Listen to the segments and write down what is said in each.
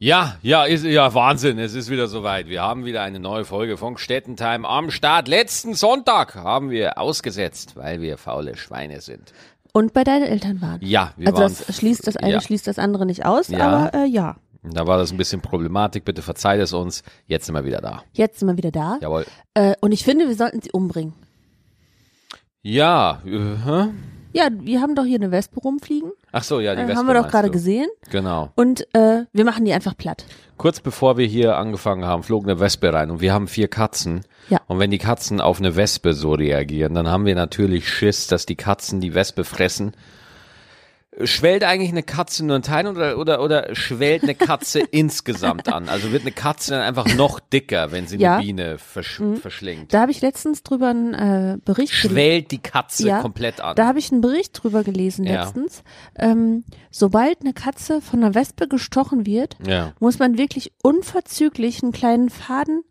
Ja, ja, ist ja Wahnsinn. Es ist wieder soweit. Wir haben wieder eine neue Folge von Städtentime am Start. Letzten Sonntag haben wir ausgesetzt, weil wir faule Schweine sind. Und bei deinen Eltern waren. Ja, wir also waren. das schließt das eine ja. schließt das andere nicht aus, Ja. aber äh, ja. Da war das ein bisschen Problematik. Bitte verzeiht es uns. Jetzt sind wir wieder da. Jetzt sind wir wieder da. Jawohl. Äh, und ich finde, wir sollten sie umbringen. Ja, äh, hä? Ja, wir haben doch hier eine Wespe rumfliegen. ach so, ja, die Äh, Wespe haben wir doch gerade gesehen. Genau. Und äh, wir machen die einfach platt. Kurz bevor wir hier angefangen haben, flog eine Wespe rein und wir haben vier Katzen. Ja. Und wenn die Katzen auf eine Wespe so reagieren, dann haben wir natürlich Schiss, dass die Katzen die Wespe fressen. Schwellt eigentlich eine Katze nur ein Teil oder, oder, oder schwellt eine Katze insgesamt an? Also wird eine Katze dann einfach noch dicker, wenn sie Ja. Mhm. eine Biene versch verschlingt? Da habe ich letztens drüber einen äh, Bericht gelesen. Schwellt die Katze Ja, komplett an? Da habe ich einen Bericht drüber gelesen Ja. letztens. Ähm, sobald eine Katze von einer Wespe gestochen wird, muss man wirklich unverzüglich einen kleinen Faden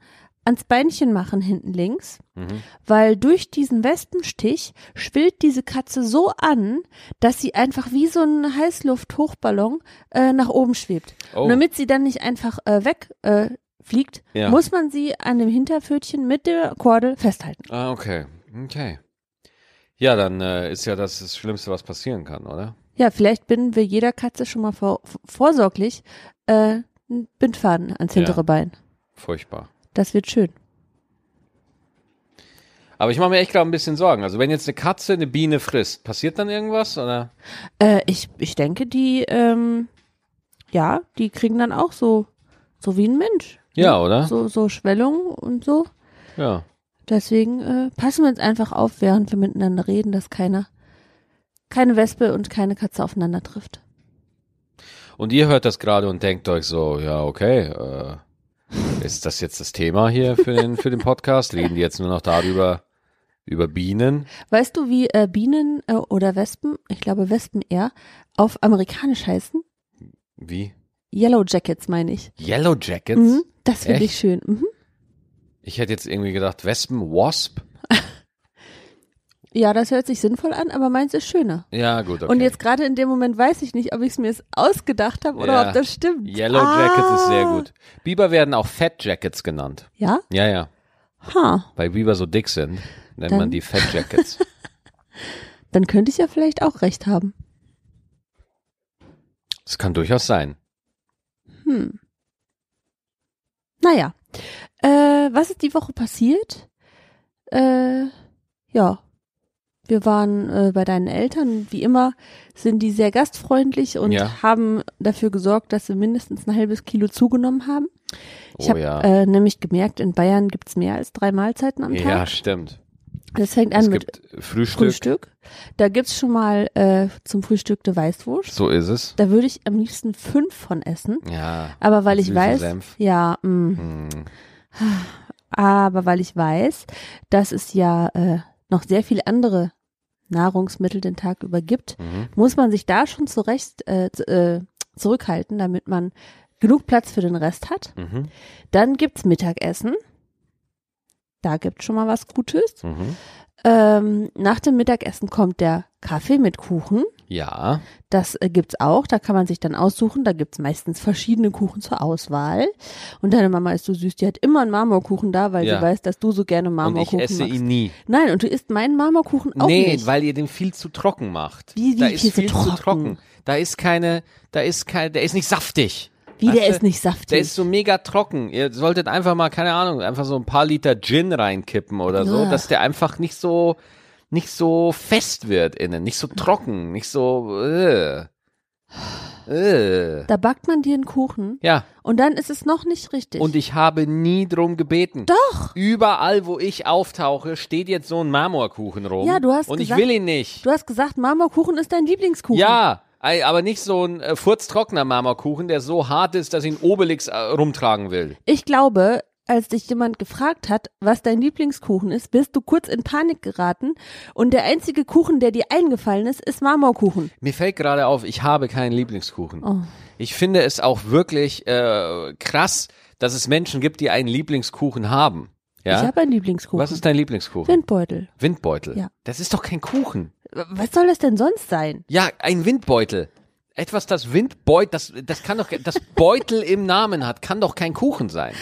ans Beinchen machen hinten links, Mhm. weil durch diesen Wespenstich schwillt diese Katze so an, dass sie einfach wie so ein Heißluft-Hochballon äh, nach oben schwebt. Oh. Und damit sie dann nicht einfach äh, weg äh, fliegt, Ja. muss man sie an dem Hinterpfötchen mit der Kordel festhalten. Ah, okay. Okay. Ja, dann äh, ist ja das das Schlimmste, was passieren kann, oder? Ja, vielleicht binden wir jeder Katze schon mal vor, vorsorglich äh, einen Bindfaden ans Ja. hintere Bein. Furchtbar. Das wird schön. Aber ich mache mir echt gerade ein bisschen Sorgen. Also wenn jetzt eine Katze eine Biene frisst, passiert dann irgendwas? Oder? Äh, ich, ich denke, die, ähm, ja, die kriegen dann auch so, so wie ein Mensch. Ja, oder? So, so Schwellungen und so. Ja. Deswegen äh, passen wir uns einfach auf, während wir miteinander reden, dass keiner, keine Wespe und keine Katze aufeinander trifft. Und ihr hört das gerade und denkt euch so, ja, okay, äh, ist das jetzt das Thema hier für den, für den Podcast? Reden die jetzt nur noch darüber, über Bienen? Weißt du, wie äh, Bienen äh, oder Wespen, ich glaube Wespen eher, auf amerikanisch heißen? Wie? Yellow Jackets meine ich. Yellow Jackets? Mhm, das finde ich schön. Mhm. Ich hätte jetzt irgendwie gedacht, Wespen, Wasp? Ja, das hört sich sinnvoll an, aber meins ist schöner. Ja, gut, okay. Und jetzt gerade in dem Moment weiß ich nicht, ob ich es mir ausgedacht habe oder Ja. ob das stimmt. Yellow Jackets ist sehr Ah. gut. Biber werden auch Fat Jackets genannt. Ja? Ja, ja. Ha. Weil Biber so dick sind, nennt Dann- man die Fat Jackets. Dann könnte ich ja vielleicht auch recht haben. Das kann durchaus sein. Hm. Naja. Äh, was ist die Woche passiert? Äh, ja. Wir waren äh, bei deinen Eltern. Wie immer sind die sehr gastfreundlich und Ja. haben dafür gesorgt, dass wir mindestens ein halbes Kilo zugenommen haben. Ich Oh habe ja. äh, nämlich gemerkt, in Bayern gibt's mehr als drei Mahlzeiten am ja, Tag. stimmt. Das fängt an Es mit gibt Frühstück. Frühstück. Da gibt's schon mal äh, zum Frühstück eine Weißwurst. So ist es. Da würde ich am liebsten fünf von essen. Ja. Aber weil ich weiß, Senf. ja, mh, Hm. aber weil ich weiß, dass es ja äh, noch sehr viele andere Nahrungsmittel den Tag über gibt, Mhm. muss man sich da schon zurecht äh, äh, zurückhalten, damit man genug Platz für den Rest hat. Mhm. Dann gibt's Mittagessen. Da gibt's schon mal was Gutes. Mhm. Ähm, nach dem Mittagessen kommt der Kaffee mit Kuchen. Ja. Das äh, gibt's auch. Da kann man sich dann aussuchen. Da gibt's meistens verschiedene Kuchen zur Auswahl. Und deine Mama ist so süß. Die hat immer einen Marmorkuchen da, weil Ja. sie weiß, dass du so gerne Und Marmorkuchen ich esse magst. ihn nie. Nein, und du isst meinen Marmorkuchen auch nee, nicht. weil ihr den viel zu trocken macht. Wie, wie da ist zu viel zu trocken? trocken. Da ist keine, da ist kein, der ist nicht saftig. Wie, der Weißt du, ist nicht saftig. Der ist so mega trocken. Ihr solltet einfach mal, keine Ahnung, einfach so ein paar Liter Gin reinkippen oder so, Ugh. dass der einfach nicht so, nicht so fest wird innen, nicht so trocken, nicht so, äh. Äh. da backt man dir einen Kuchen Ja, und dann ist es noch nicht richtig. und ich habe nie drum gebeten. Doch. Überall, wo ich auftauche, steht jetzt so ein Marmorkuchen rum. Ja, du hast Und ich gesagt- will ihn nicht. du hast gesagt, Marmorkuchen ist dein Lieblingskuchen. Ja, aber nicht so ein äh, furztrockener Marmorkuchen, der so hart ist, dass ich ihn Obelix äh, rumtragen will. Ich glaube, als dich jemand gefragt hat, was dein Lieblingskuchen ist, bist du kurz in Panik geraten und der einzige Kuchen, der dir eingefallen ist, ist Marmorkuchen. Mir fällt gerade auf, ich habe keinen Lieblingskuchen. Oh. Ich finde es auch wirklich äh, krass, dass es Menschen gibt, die einen Lieblingskuchen haben. Ja? Ich habe einen Lieblingskuchen. Was ist dein Lieblingskuchen? Windbeutel. Windbeutel. Ja. Das ist doch kein Kuchen. Was soll das denn sonst sein? Ja, ein Windbeutel. Etwas, das Windbeut, das, das kann doch, das Beutel im Namen hat, kann doch kein Kuchen sein.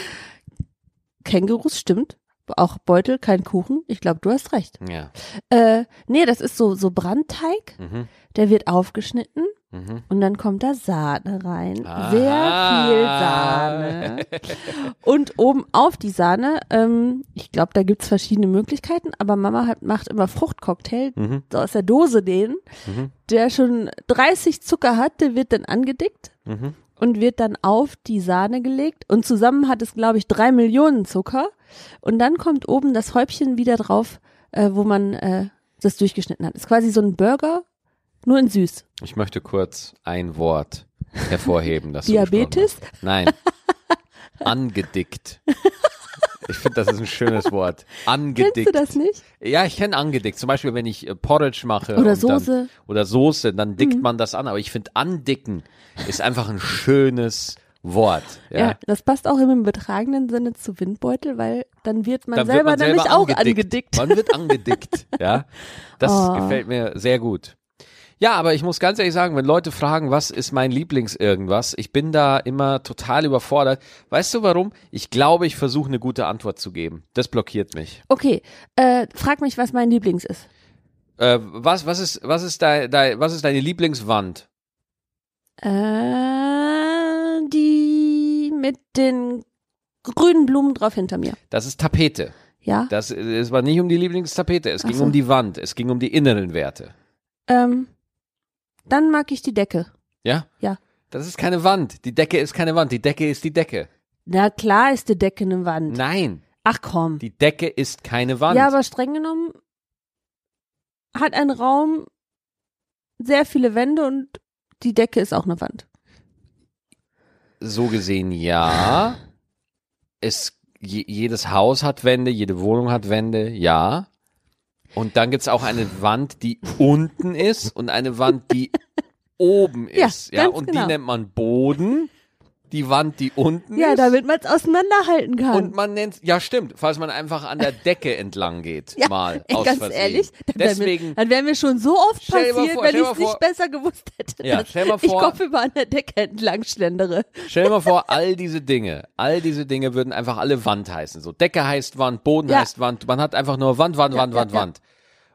Kängurus, stimmt. Auch Beutel, kein Kuchen. Ich glaube, du hast recht. Ja. Äh, nee, das ist so, so Brandteig. Mhm. Der wird aufgeschnitten Mhm. und dann kommt da Sahne rein. Aha. Sehr viel Sahne. Und oben auf die Sahne, ähm, ich glaube, da gibt's verschiedene Möglichkeiten, aber Mama hat, macht immer Fruchtcocktail, Mhm. so aus der Dose den, Mhm. der schon 30 Zucker hat, der wird dann angedickt Mhm. Und wird dann auf die Sahne gelegt und zusammen hat es, glaube ich, drei Millionen Zucker und dann kommt oben das Häubchen wieder drauf, äh, wo man äh, das durchgeschnitten hat. Ist quasi so ein Burger, nur in süß. Ich möchte kurz ein Wort hervorheben, das du Diabetes? Nein. Angedickt. Ich finde, das ist ein schönes Wort. Angedickt. Kennst du das nicht? Ja, ich kenne angedickt. Zum Beispiel, wenn ich äh, Porridge mache. Oder Soße. Dann, oder Soße, dann dickt Mhm. man das an. Aber ich finde, andicken ist einfach ein schönes Wort. Ja. Ja. das passt auch im übertragenen Sinne zu Windbeutel, weil dann wird man Dann wird selber man selber nämlich auch angedickt. angedickt. Man wird angedickt. ja. Das Oh. gefällt mir sehr gut. Ja, aber ich muss ganz ehrlich sagen, wenn Leute fragen, was ist mein Lieblings-Irgendwas, ich bin da immer total überfordert. Weißt du warum? Ich glaube, ich versuche eine gute Antwort zu geben. Das blockiert mich. Okay, äh, frag mich, was mein Lieblings ist. Äh, was, was, ist, was, ist dein, dein, was ist deine Lieblingswand? Äh, die mit den grünen Blumen drauf hinter mir. Das ist Tapete. Ja. Das, es war nicht um die Lieblingstapete, es Ach ging so. um die Wand, es ging um die inneren Werte. Ähm, dann mag ich die Decke. Ja? Ja. Das ist keine Wand. Die Decke ist keine Wand. Die Decke ist die Decke. Na klar ist die Decke eine Wand. Nein, Ach komm. die Decke ist keine Wand. Ja, aber streng genommen hat ein Raum sehr viele Wände und die Decke ist auch eine Wand. so gesehen ja. Es, je, jedes Haus hat Wände, jede Wohnung hat Wände, ja. Und dann gibt's auch eine Wand, die unten ist und eine Wand, die oben Ja, ist. Ja, ganz und genau. die nennt man Boden. Die Wand, die unten Ja, ist. damit man es auseinanderhalten kann. Und man nennt, ja stimmt, falls man einfach an der Decke entlang geht, ja, mal ey, aus ganz Versehen. ehrlich, dann Deswegen, mir, dann wär mir schon so oft passiert, vor, wenn ich es nicht besser gewusst hätte, Ja, stell mal ich vor- Kopf über an der Decke entlang schlendere. stell dir mal vor, all diese Dinge, all diese Dinge würden einfach alle Wand heißen. So Decke heißt Wand, Boden Ja. heißt Wand, man hat einfach nur Wand, Wand, Ja, Wand, ja, Wand, ja. Wand.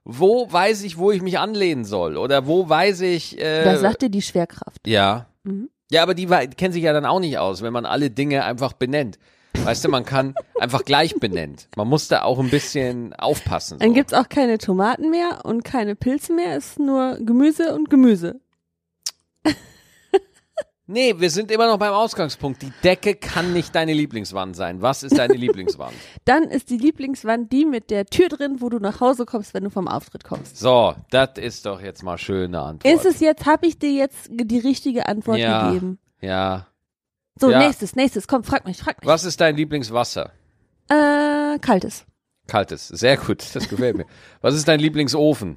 Wo weiß ich, wo ich mich anlehnen soll? Oder wo weiß ich, äh, Das sagt dir die Schwerkraft. ja. Mhm. Ja, aber die kennen sich ja dann auch nicht aus, wenn man alle Dinge einfach benennt. Weißt du, man kann einfach gleich benennt. Man muss da auch ein bisschen aufpassen. So. Dann gibt's auch keine Tomaten mehr und keine Pilze mehr, es ist nur Gemüse und Gemüse. Nee, wir sind immer noch beim Ausgangspunkt. Die Decke kann nicht deine Lieblingswand sein. Was ist deine Lieblingswand? Dann ist die Lieblingswand die mit der Tür drin, wo du nach Hause kommst, wenn du vom Auftritt kommst. So, das ist doch jetzt mal schöne Antwort. Ist es jetzt, habe ich dir jetzt die richtige Antwort Ja. gegeben? Ja. So, Ja. nächstes, nächstes, komm, frag mich, frag mich. Was ist dein Lieblingswasser? Äh, kaltes. Kaltes. Sehr gut, das gefällt mir. Was ist dein Lieblingsofen?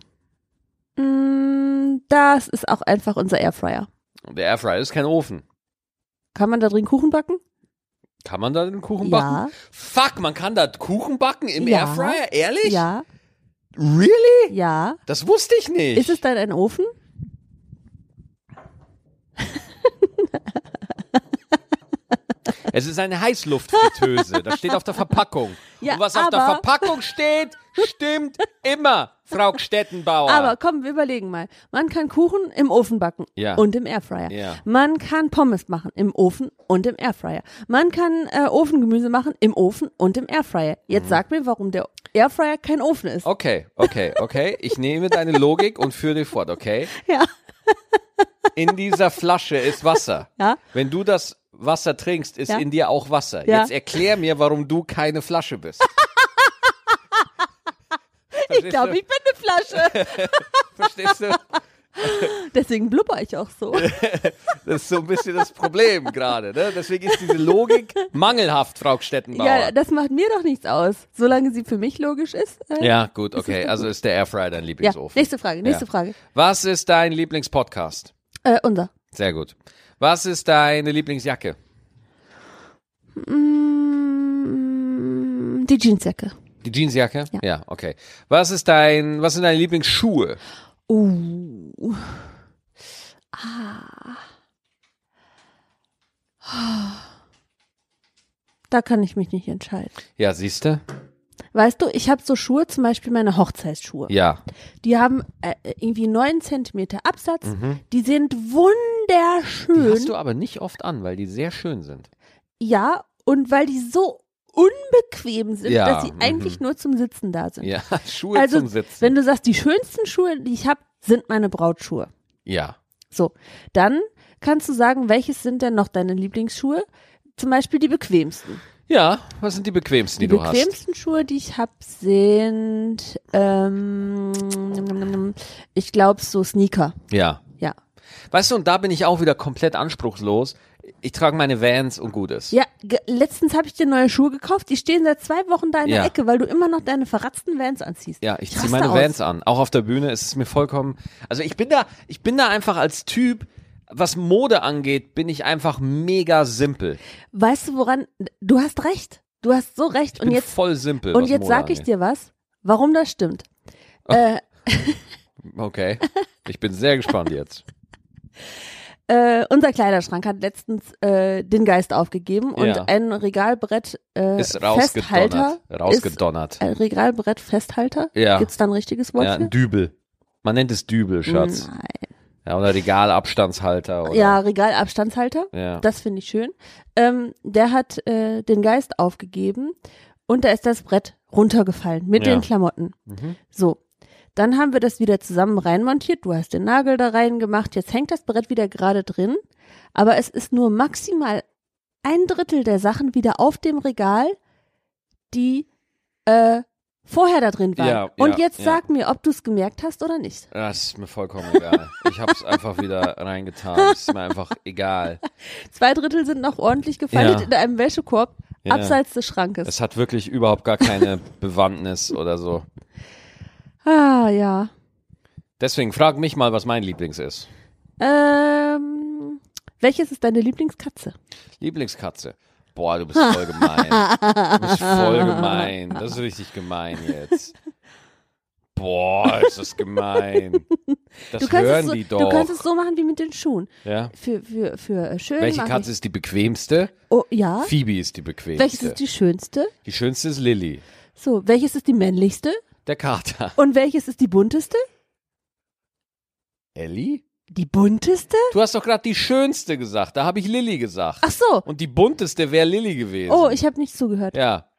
Mm, das ist auch einfach unser Airfryer. Der Airfryer ist kein Ofen. Kann man da drin Kuchen backen? Kann man da den Kuchen backen? Ja. Fuck, man kann da Kuchen backen im Ja. Airfryer? Ehrlich? Ja, Really? ja. Das wusste ich nicht. Ist es dann ein Ofen? Es ist eine Heißluftfritteuse. Das steht auf der Verpackung. Ja, Und was auf der Verpackung steht, stimmt immer, Frau Stettenbauer. Aber komm, wir überlegen mal. Man kann Kuchen im Ofen backen Ja. und im Airfryer. Ja. Man kann Pommes machen im Ofen und im Airfryer. Man kann äh, Ofengemüse machen im Ofen und im Airfryer. Jetzt sag mir, warum der Airfryer kein Ofen ist. Mhm. Okay, okay, okay. Ich nehme deine Logik und führe dich fort, okay? Ja. In dieser Flasche ist Wasser. Ja. Wenn du das Wasser trinkst, ist Ja. in dir auch Wasser. Ja. Jetzt erklär mir, warum du keine Flasche bist. Ich glaube, ich bin eine Flasche. Verstehst du? Deswegen blubber ich auch so. Das ist so ein bisschen das Problem gerade. Ne? Deswegen ist diese Logik mangelhaft, Frau Stettenbauer. Ja, das macht mir doch nichts aus. Solange sie für mich logisch ist. Äh, Ja, gut, okay. doch Also ist der Airfryer dein ja. Lieblingsofen. Nächste Frage, nächste Ja. Frage. Was ist dein Lieblingspodcast? Äh, unser. Sehr gut. Was ist deine Lieblingsjacke? Mm, die Jeansjacke. Die Jeansjacke? Ja. okay. Was ist dein, was sind deine Lieblingsschuhe? Uh. Da kann ich mich nicht entscheiden. Ja, siehst du? Weißt du, ich habe so Schuhe, zum Beispiel meine Hochzeitsschuhe. Ja. Die haben äh, irgendwie neun Zentimeter Absatz. Mhm. Die sind Die wunderschön. hast du aber nicht oft an, weil die sehr schön sind. ja, und weil die so unbequem sind, Ja, dass sie mhm. eigentlich nur zum Sitzen da sind. Ja, Schuhe Also, zum Sitzen. Wenn du sagst, die schönsten Schuhe, die ich habe, sind meine Brautschuhe. ja. So, dann kannst du sagen, welches sind denn noch deine Lieblingsschuhe? Zum Beispiel die bequemsten. Ja, was sind die bequemsten, die, Die du hast? bequemsten Schuhe, die ich habe, sind, ähm, ich glaube, so Sneaker. Ja. Ja. Weißt du, und da bin ich auch wieder komplett anspruchslos. Ich trage meine Vans und gut ist. Ja, letztens habe ich dir neue Schuhe gekauft. Die stehen seit zwei Wochen da in Ja. der Ecke, weil du immer noch deine verratzten Vans anziehst. Ja, ich ziehe raste meine aus. Vans an. Auch auf der Bühne ist es mir vollkommen. Also ich bin da, ich bin da einfach als Typ, was Mode angeht, bin ich einfach mega simpel. Weißt du, woran? Du hast recht. Du hast so recht. Ich Und bin jetzt, voll simpel. und was jetzt Mode sag ich angeht. dir was, warum das stimmt. Äh, Okay. Ich bin sehr gespannt jetzt. äh, unser Kleiderschrank hat letztens äh, den Geist aufgegeben und Ja. ein Regalbrett äh, Ist Festhalter rausgedonnert. Ist ein Regalbrett Festhalter. Ja. Gibt's da ein richtiges Wort Ja, ein Dübel. Man nennt es Dübel, Schatz. Nein. Ja, oder Regalabstandshalter. Oder, Ja, Regalabstandshalter. Ja. Das finde ich schön. Ähm, der hat äh, den Geist aufgegeben und da ist das Brett runtergefallen mit Ja. den Klamotten. Mhm. So. Dann haben wir das wieder zusammen reinmontiert. Du hast den Nagel da reingemacht. Jetzt hängt das Brett wieder gerade drin. Aber es ist nur maximal ein Drittel der Sachen wieder auf dem Regal, die äh, vorher da drin waren. Ja, Und ja, jetzt ja. sag mir, ob du es gemerkt hast oder nicht. Das ist mir vollkommen egal. Ich hab's einfach wieder reingetan. Es ist mir einfach egal. Zwei Drittel sind noch ordentlich gefaltet in einem Wäschekorb abseits des Schrankes. Es hat wirklich überhaupt gar keine Bewandtnis oder so. Ah, ja. Deswegen frag mich mal, was mein Lieblings ist. Ähm, welches ist deine Lieblingskatze? Lieblingskatze. Boah, du bist voll gemein. Du bist voll gemein. Das ist richtig gemein jetzt. Boah, ist das gemein. Das Du kannst, hören es so, die doch. du kannst es so machen wie mit den Schuhen. ja? Für, für, für äh, schön Welche Katze ich, ist die bequemste? Oh, ja. Phoebe ist die bequemste. Welches ist die schönste? die schönste ist Lilly. So, welches ist die männlichste? Der Kater. Und welches ist die bunteste? Ellie? Die bunteste? Du hast doch gerade die schönste gesagt. Da habe ich Lilly gesagt. Ach so. Und die bunteste wäre Lilly gewesen. Oh, ich habe nicht zugehört. Ja.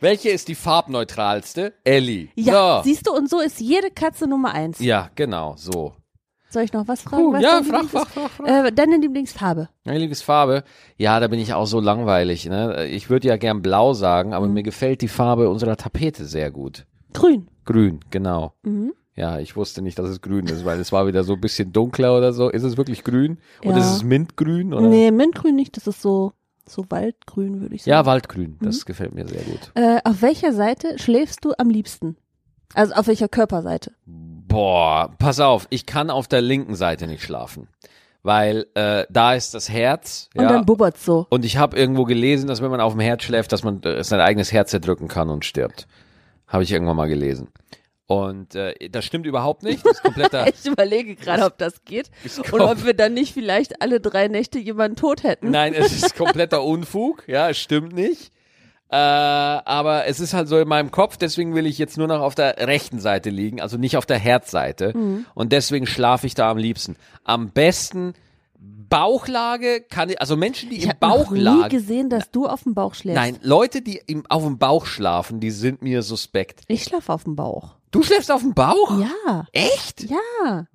Welche ist die farbneutralste? Ellie. Ja, So. siehst du, und so ist jede Katze Nummer eins. Ja, genau, so. Soll ich noch was fragen? Was ja, frag, frag, frag, frag. Äh, deine Lieblingsfarbe? Meine Lieblingsfarbe? Ja, da bin ich auch so langweilig. Ne? Ich würde ja gern blau sagen, Mhm. aber mir gefällt die Farbe unserer Tapete sehr gut. Grün. Grün, genau. Mhm. Ja, ich wusste nicht, dass es grün ist, weil es war wieder so ein bisschen dunkler oder so. Ist es wirklich grün? Und Ja. ist es Mintgrün? Oder? Nee, Mintgrün nicht, das ist so, so Waldgrün, würde ich sagen. Ja, Waldgrün. Mhm. Das gefällt mir sehr gut. Äh, auf welcher Seite schläfst du am liebsten? Also auf welcher Körperseite? Boah, pass auf, ich kann auf der linken Seite nicht schlafen. Weil äh, da ist das Herz. Und ja, dann bubbert's so. Und ich habe irgendwo gelesen, dass wenn man auf dem Herz schläft, dass man äh, sein eigenes Herz zerdrücken kann und stirbt. Habe ich irgendwann mal gelesen. Und äh, das stimmt überhaupt nicht. Das ist kompletter. Ich überlege gerade, ob das geht. Und ob wir dann nicht vielleicht alle drei Nächte jemanden tot hätten. Nein, es ist kompletter Unfug. Ja, es stimmt nicht. Äh, aber es ist halt so in meinem Kopf, deswegen will ich jetzt nur noch auf der rechten Seite liegen, also nicht auf der Herzseite. Und deswegen schlafe ich da am liebsten. Am besten Bauchlage kann ich, also Menschen, die Ich im habe noch Bauch nie lagen. gesehen, dass du auf dem Bauch schläfst. Nein, Leute, die im, auf dem Bauch schlafen, die sind mir suspekt. Ich schlafe auf dem Bauch. Du schläfst auf dem Bauch? Ja, Echt? ja.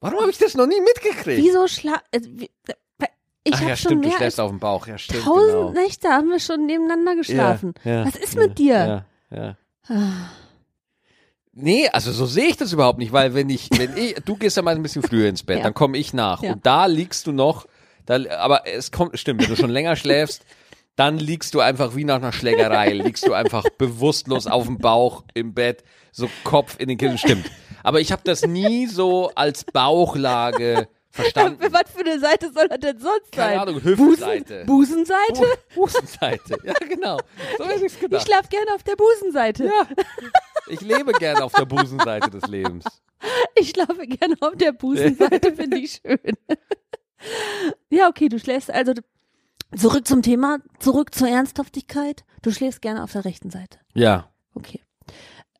Warum habe ich das noch nie mitgekriegt? Wieso schlaf... äh, äh, Ich Ach habe ja, schon stimmt, du mehr schläfst auf dem Bauch. Ja, stimmt, tausend genau. Nächte haben wir schon nebeneinander geschlafen. Ja, ja, Was ist mit dir? Ja, ja. Ah. Nee, also so sehe ich das überhaupt nicht, weil wenn ich, wenn ich, du gehst ja mal ein bisschen früher ins Bett, Ja. dann komme ich nach Ja. und da liegst du noch, da, aber es kommt, stimmt, wenn du schon länger schläfst, dann liegst du einfach wie nach einer Schlägerei, liegst du einfach bewusstlos auf dem Bauch im Bett, so Kopf in den Kissen, stimmt. Aber ich habe das nie so als Bauchlage verstanden. Was für eine Seite soll das denn sonst sein? Keine Ahnung, Hüftseite. Busen, Busenseite? Bu- Busenseite, ja genau. So hätte Ich gedacht. schlaf gerne auf der Busenseite. Ja. Ich lebe gerne auf der Busenseite des Lebens. Ich schlafe gerne auf der Busenseite, finde ich schön. ja, okay, du schläfst also zurück zum Thema, zurück zur Ernsthaftigkeit. Du schläfst gerne auf der rechten Seite. Ja. Okay.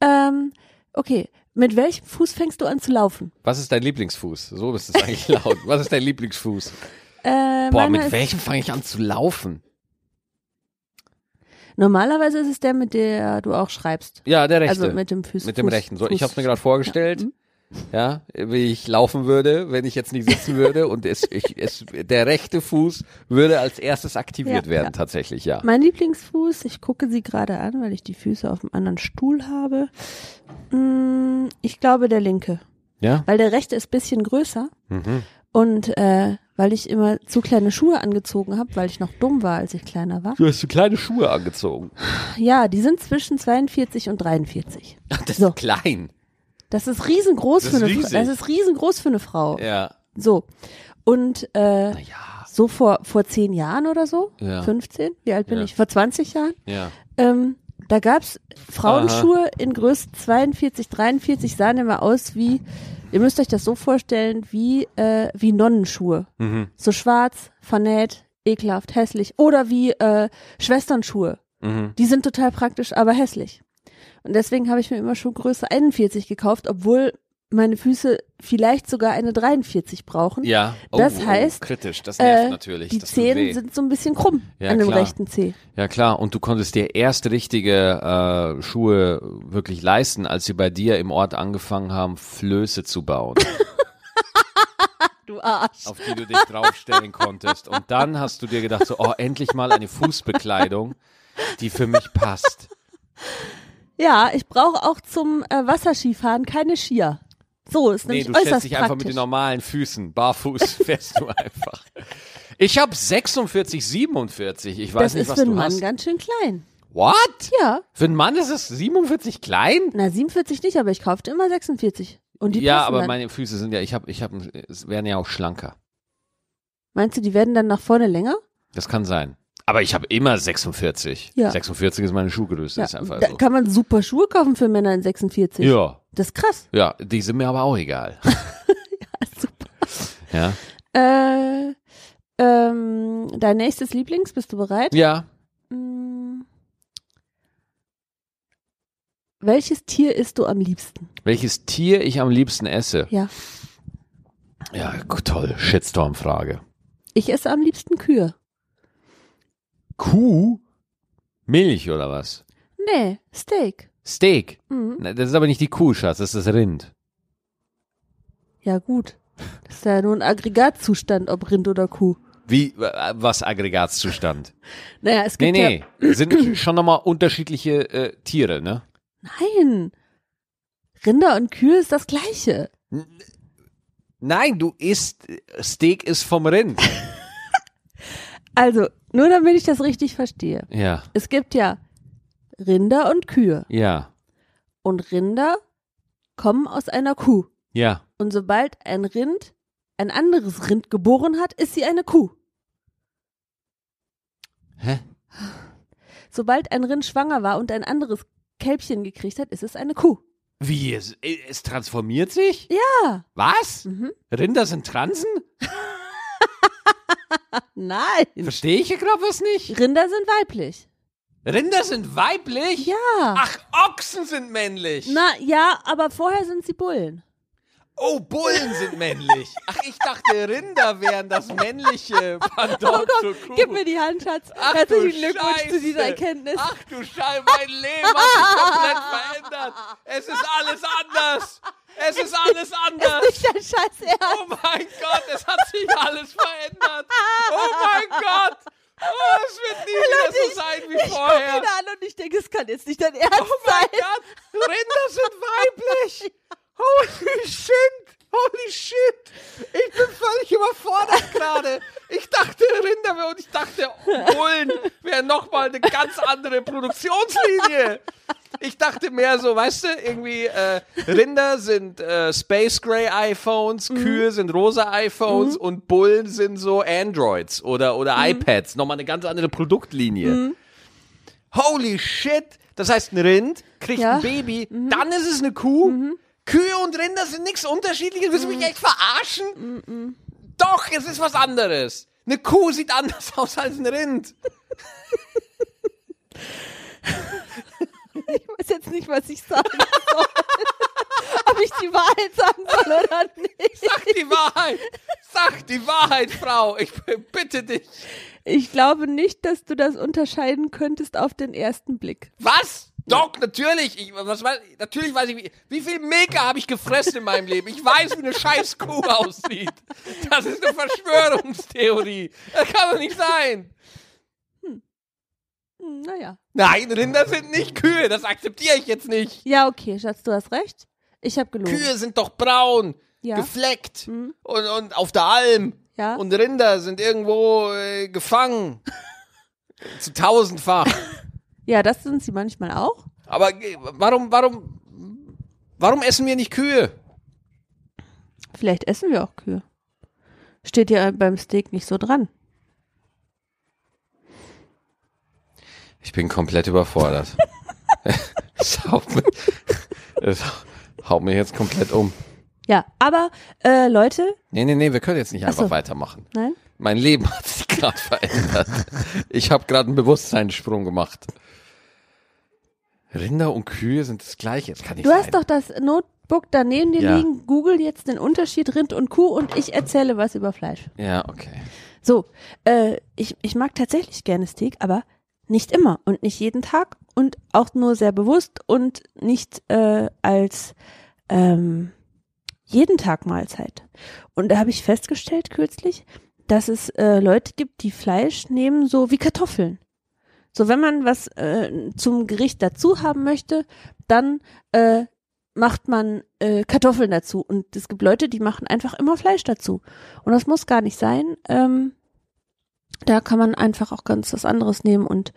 Ähm, okay. Mit welchem Fuß fängst du an zu laufen? Was ist dein Lieblingsfuß? So ist es eigentlich laut. Was ist dein Lieblingsfuß? Äh, Boah, mit welchem fange ich an zu laufen? Normalerweise ist es der, mit der du auch schreibst. Ja, der rechte. Also mit dem Fuß. Mit dem Fuß, rechten. So, Fuß. ich habe mir gerade vorgestellt, ja, wie ich laufen würde, wenn ich jetzt nicht sitzen würde und es, ich, es, der rechte Fuß würde als erstes aktiviert Ja, werden, ja. tatsächlich, ja. Mein Lieblingsfuß, ich gucke sie gerade an, weil ich die Füße auf einem anderen Stuhl habe. Mm, Ich glaube der linke. Ja? Weil der rechte ist ein bisschen größer Mhm. und äh, weil ich immer zu kleine Schuhe angezogen habe, weil ich noch dumm war, als ich kleiner war. Du hast so kleine Schuhe angezogen. Ja, die sind zwischen 42 und 43. Das So. ist klein. Das ist riesengroß Das für eine Frau. Das ist riesengroß für eine Frau. Ja. So. Und äh, Naja. so vor, vor zehn Jahren oder so, Ja. 15, wie alt bin Ja. ich? Vor 20 Jahren, Ja. ähm, da gab's Frauenschuhe in Größe 42, 43, sahen immer aus wie, ihr müsst euch das so vorstellen, wie, äh, wie Nonnenschuhe. Mhm. So schwarz, vernäht, ekelhaft, hässlich. Oder wie äh, Schwesternschuhe. Mhm. Die sind total praktisch, aber hässlich. Und deswegen habe ich mir immer schon Größe 41 gekauft, obwohl meine Füße vielleicht sogar eine 43 brauchen. Ja. Oh, Das oh, heißt, kritisch. Das nervt Äh, natürlich. die Zehen sind so ein bisschen krumm Ja, an dem klar. rechten Zeh. Ja klar, und du konntest dir erst richtige äh, Schuhe wirklich leisten, als sie bei dir im Ort angefangen haben, Flöße zu bauen, Du Arsch. auf die du dich draufstellen konntest. Und dann hast du dir gedacht, so, oh, endlich mal eine Fußbekleidung, die für mich passt. Ja, ich brauche auch zum äh, Wasserskifahren keine Skier. So, ist Nee, nämlich du stellst äußerst dich einfach mit den normalen Füßen, barfuß fährst du einfach. Ich habe 46, 47. Ich weiß das nicht, ist was für einen du Mann hast. ganz schön klein. What? Ja, Für einen Mann ist es 47 klein? na 47 nicht, aber ich kaufte immer 46. Und die ja, aber dann. meine Füße sind ja, ich habe, ich habe, werden ja auch schlanker. Meinst du, die werden dann nach vorne länger? Das kann sein. Aber ich habe immer 46. Ja. 46 ist meine Schuhgröße, Ja, ist einfach da so. kann man super Schuhe kaufen für Männer in 46. Ja, Das ist krass. ja, die sind mir aber auch egal. Super. Ja, Äh, ähm, dein nächstes Lieblings, bist du bereit? ja. Mm. Welches Tier isst du am liebsten? Welches Tier ich am liebsten esse? Ja. Ja, toll, Shitstorm-Frage. Ich esse am liebsten Kühe. Kuh? Milch oder was? Nee, Steak. Steak? Mhm. Na, Das ist aber nicht die Kuh, Schatz, das ist das Rind. Ja, gut. Das ist ja nur ein Aggregatzustand, ob Rind oder Kuh. Wie, äh, was Aggregatzustand? Naja, es Nee, gibt nee, sind schon nochmal unterschiedliche äh, Tiere, ne? ja. Nein. Rinder und Kühe ist das Gleiche. Nein, du isst, Steak ist vom Rind. Also, nur damit ich das richtig verstehe. Ja, Es gibt ja Rinder und Kühe. ja, Und Rinder kommen aus einer Kuh. ja. Und sobald ein Rind ein anderes Rind geboren hat, ist sie eine Kuh. Hä? Sobald ein Rind schwanger war und ein anderes Kälbchen gekriegt hat, ist es eine Kuh. Wie, es, es transformiert sich? Ja. Was? Mhm. Rinder sind Transen? Nein. Verstehe ich hier gerade was nicht? Rinder sind weiblich. Rinder sind weiblich? Ja. Ach, Ochsen sind männlich. Na ja, aber vorher sind sie Bullen. Oh, Bullen sind männlich. Ach, ich dachte, Rinder wären das männliche Pendant Oh Gott, gib mir die Hand, Schatz. Ach, Herzlichen du Glückwunsch zu Scheiße. dieser Erkenntnis. Ach du Scheiße, mein Leben hat sich komplett verändert. Es ist alles anders. Es ist alles anders. Nicht dein Scheiß Ernst. Oh mein Gott, es hat sich alles verändert. Oh mein Gott. Oh, es wird nie wieder so sein wie Ich gucke vorher. ihn an und ich denke, es kann jetzt nicht dein Ernst Oh mein sein. Gott, Rinder sind weiblich. Holy shit. Holy shit. Ich bin völlig überfordert gerade. Ich dachte Rinder und ich dachte Bullen wäre nochmal eine ganz andere Produktionslinie. Ich dachte mehr so, weißt du, irgendwie äh, Rinder sind äh, Space Gray iPhones, Kühe sind rosa iPhones und Bullen sind so Androids oder, oder iPads. Nochmal eine ganz andere Produktlinie. Holy shit! Das heißt, ein Rind kriegt Ja. ein Baby, dann ist es eine Kuh. Kühe und Rinder sind nichts unterschiedliches. Willst du mich echt verarschen? Doch, es ist was anderes. Eine Kuh sieht anders aus als ein Rind. Ich weiß jetzt nicht, was ich sagen soll. Ob ich die Wahrheit sagen soll oder nicht. Sag die Wahrheit. Sag die Wahrheit, Frau. Ich bitte dich. Ich glaube nicht, dass du das unterscheiden könntest auf den ersten Blick. Was? Doch, natürlich. Ich, was, natürlich weiß ich, wie, wie viel Milka habe ich gefressen in meinem Leben. Ich weiß, wie eine scheiß Kuh aussieht. Das ist eine Verschwörungstheorie. Das kann doch nicht sein. Hm, naja. Nein, Rinder sind nicht Kühe. Das akzeptiere ich jetzt nicht. Ja, okay, Schatz, du hast recht. Ich habe gelogen. Kühe sind doch braun, Ja. gefleckt Mhm. und, und auf der Alm. Ja. Und Rinder sind irgendwo äh, gefangen. Zu tausendfach. Ja, das sind sie manchmal auch. Aber äh, warum, warum, warum essen wir nicht Kühe? Vielleicht essen wir auch Kühe. Steht ja beim Steak nicht so dran. Ich bin komplett überfordert. das, haut mich, das haut mich jetzt komplett um. Ja, aber äh, Leute, Nee, nee, nee, wir können jetzt nicht einfach so. weitermachen. nein, Mein Leben hat sich gerade verändert. Ich habe gerade einen Bewusstseinssprung gemacht. Rinder und Kühe sind das gleiche. Das kann nicht du sein. hast doch das Notebook da neben dir Ja. liegen. Google jetzt den Unterschied Rind und Kuh und ich erzähle was über Fleisch. ja, okay. So, äh, ich, ich mag tatsächlich gerne Steak, aber nicht immer und nicht jeden Tag und auch nur sehr bewusst und nicht äh, als ähm, jeden Tag Mahlzeit. Und da habe ich festgestellt kürzlich, dass es äh, Leute gibt, die Fleisch nehmen so wie Kartoffeln. So, wenn man was äh, zum Gericht dazu haben möchte, dann äh, macht man äh, Kartoffeln dazu. Und es gibt Leute, die machen einfach immer Fleisch dazu. Und das muss gar nicht sein. Ähm, da kann man einfach auch ganz was anderes nehmen und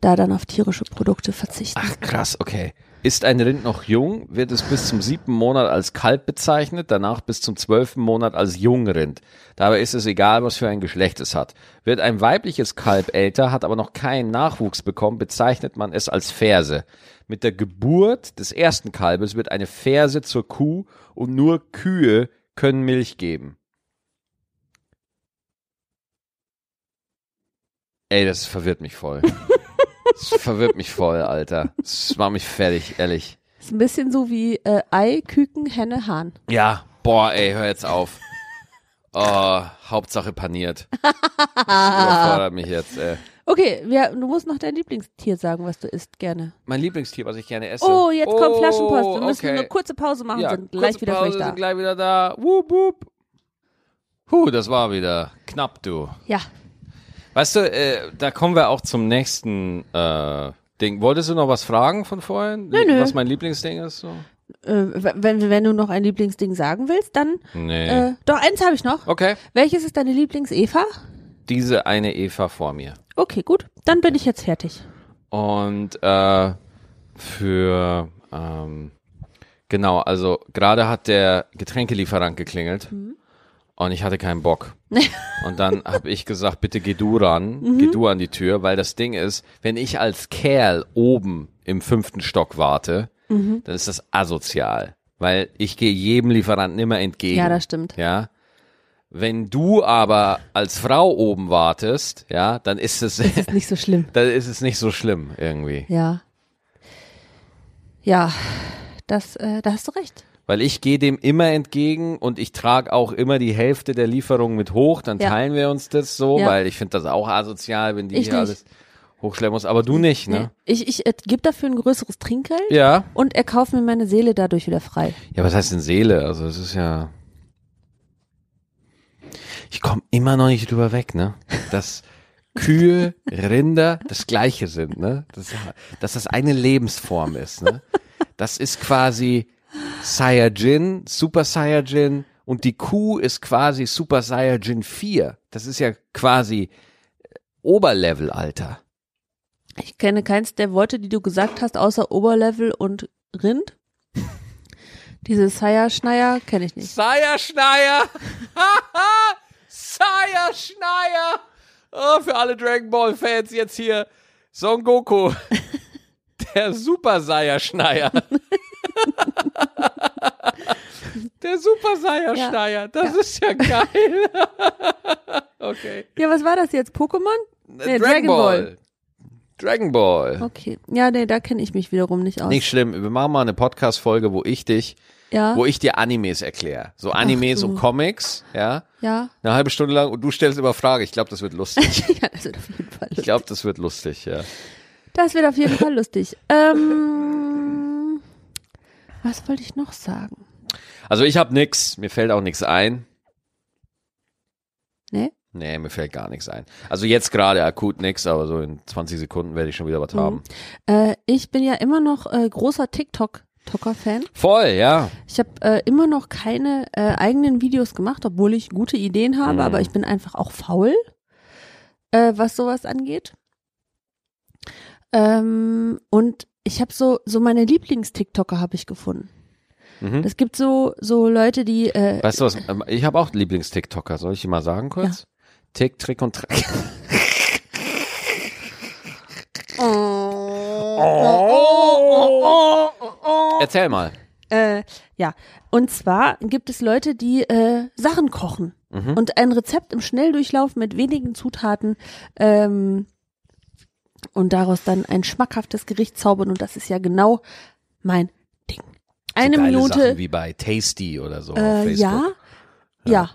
da dann auf tierische Produkte verzichten. Ach krass, okay. Ist ein Rind noch jung, wird es bis zum siebten Monat als Kalb bezeichnet, danach bis zum zwölften Monat als Jungrind. Dabei ist es egal, was für ein Geschlecht es hat. Wird ein weibliches Kalb älter, hat aber noch keinen Nachwuchs bekommen, bezeichnet man es als Ferse. Mit der Geburt des ersten Kalbes wird eine Ferse zur Kuh und nur Kühe können Milch geben. Ey, das verwirrt mich voll. Das verwirrt mich voll, Alter. Das macht mich fertig, ehrlich. Ist ein bisschen so wie äh, Ei, Küken, Henne, Hahn. Ja, boah, ey, hör jetzt auf. Oh, Hauptsache paniert. Das überfordert mich jetzt, ey. Okay, wir, du musst noch dein Lieblingstier sagen, was du isst gerne. Mein Lieblingstier, was ich gerne esse. Oh, jetzt kommt Oh, Flaschenpost. Wir müssen okay. eine kurze Pause machen, ja, sind gleich kurze wieder für Pause, euch da. sind gleich wieder da. Wup, wup. Huh, das war wieder knapp, du. Ja, Weißt du, äh, da kommen wir auch zum nächsten äh, Ding. Wolltest du noch was fragen von vorhin? Nö, nö. Was mein Lieblingsding ist? So? äh, wenn, wenn du noch ein Lieblingsding sagen willst, dann Nee. äh, doch eins habe ich noch. okay. Welches ist deine Lieblings-Eva? Diese eine Eva vor mir. Okay, gut, dann bin ich jetzt fertig. Und äh, für ähm, genau, also gerade hat der Getränkelieferant geklingelt und ich hatte keinen Bock. und dann habe ich gesagt, bitte geh du ran, geh du an die Tür, weil das Ding ist, wenn ich als Kerl oben im fünften Stock warte, dann ist das asozial, weil ich gehe jedem Lieferanten immer entgegen. Ja, das stimmt. Ja. Wenn du aber als Frau oben wartest, ja, dann ist es, Ist nicht so schlimm. dann ist es nicht so schlimm irgendwie. Ja. Ja, das, äh, da hast du recht. Weil ich gehe dem immer entgegen und ich trage auch immer die Hälfte der Lieferung mit hoch, dann Ja. teilen wir uns das so, Ja. weil ich finde das auch asozial, wenn die Ich hier nicht. alles hochschleppen muss. Aber du nicht, Nee. ne? Ich, ich äh, gebe dafür ein größeres Trinkgeld Ja. und er kauft mir meine Seele dadurch wieder frei. Ja, was heißt denn Seele? Also es ist ja. Ich komme immer noch nicht drüber weg, ne? Dass Kühe, Rinder das Gleiche sind, ne? Das, dass das eine Lebensform ist, ne? Das ist quasi Saiyajin, Super Saiyajin und die Kuh ist quasi Super Saiyajin 4. Das ist ja quasi Oberlevel, Alter. Ich kenne keins der Worte, die du gesagt hast, außer Oberlevel und Rind. Diese Sire-Schneier kenne ich nicht. Saya Schneier. Saya Schneier. Oh, für alle Dragon Ball Fans jetzt hier Son Goku. Der Super Saya Schneier. Der Super Saiyajin, das Ja. ist ja geil. okay. Ja, was war das jetzt? Pokémon? Nee, Dragon, Dragon Ball. Ball. Dragon Ball. Okay. Ja, nee, da kenne ich mich wiederum nicht aus. Nicht schlimm. Wir machen mal eine Podcast-Folge, wo ich dich, ja, wo ich dir Animes erkläre. So Animes und Comics, ja. ja. Eine halbe Stunde lang und du stellst immer Fragen. Ich glaube, das wird lustig. ja, das wird auf jeden Fall Ich lustig. glaube, das wird lustig, ja. Das wird auf jeden Fall lustig. Ähm, was wollte ich noch sagen? Also ich habe nix, mir fällt auch nix ein. Nee? Nee, mir fällt gar nichts ein. Also jetzt gerade akut nix, aber so in 20 Sekunden werde ich schon wieder was Mhm. haben. Äh, ich bin ja immer noch äh, großer TikTok-Tocker-Fan. Voll, ja. Ich habe äh, immer noch keine äh, eigenen Videos gemacht, obwohl ich gute Ideen habe, Mhm. aber ich bin einfach auch faul, äh, was sowas angeht. Ähm, und ich habe so so meine Lieblings-TikToker habe ich gefunden. Mhm. Es gibt so so Leute, die äh, Weißt du was? ähm, Ich habe auch Lieblings-TikToker. Soll ich die mal sagen kurz? Tick, Trick und Track. Erzähl mal. Äh, ja, und zwar gibt es Leute, die äh, Sachen kochen Mhm. und ein Rezept im Schnelldurchlauf mit wenigen Zutaten ähm, und daraus dann ein schmackhaftes Gericht zaubern und das ist ja genau mein Ding. Eine so Minute, Sachen wie bei Tasty oder so auf äh, Facebook. ja, ja,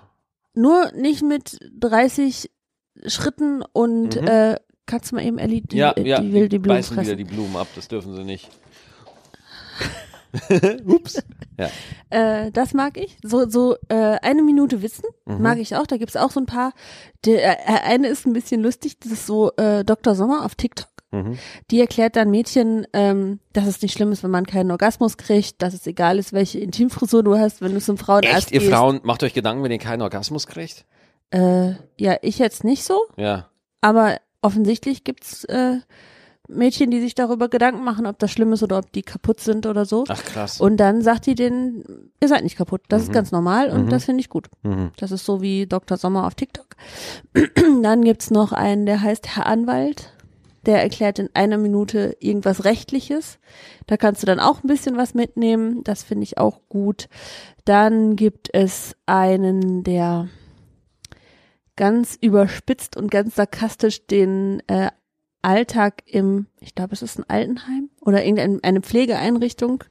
nur nicht mit 30 Schritten und Mhm. äh, kannst du mal eben Ellie, die, ja, äh, ja, die will die Blumen beißen wieder fressen. die Blumen ab, das dürfen sie nicht. Ups. Ja. Äh, das mag ich. So, so äh, eine Minute Wissen Mhm. mag ich auch. Da gibt's auch so ein paar. Der äh, eine ist ein bisschen lustig. Das ist so äh, Dr. Sommer auf TikTok. Mhm. Die erklärt dann Mädchen, ähm, dass es nicht schlimm ist, wenn man keinen Orgasmus kriegt, dass es egal ist, welche Intimfrisur du hast, wenn du zum Frauenarzt Echt, ihr gehst. Frauen, macht euch Gedanken, wenn ihr keinen Orgasmus kriegt? Äh, ja, ich jetzt nicht so, Ja. aber offensichtlich gibt's äh, Mädchen, die sich darüber Gedanken machen, ob das schlimm ist oder ob die kaputt sind oder so. Ach krass. Und dann sagt die denen, ihr seid nicht kaputt. Das Mhm. ist ganz normal und Mhm. das finde ich gut. Mhm. Das ist so wie Dr. Sommer auf TikTok. Dann gibt's noch einen, der heißt Herr Anwalt. Der erklärt in einer Minute irgendwas Rechtliches. Da kannst du dann auch ein bisschen was mitnehmen. Das finde ich auch gut. Dann gibt es einen, der ganz überspitzt und ganz sarkastisch den äh, Alltag im, ich glaube, es ist ein Altenheim oder irgendeine Pflegeeinrichtung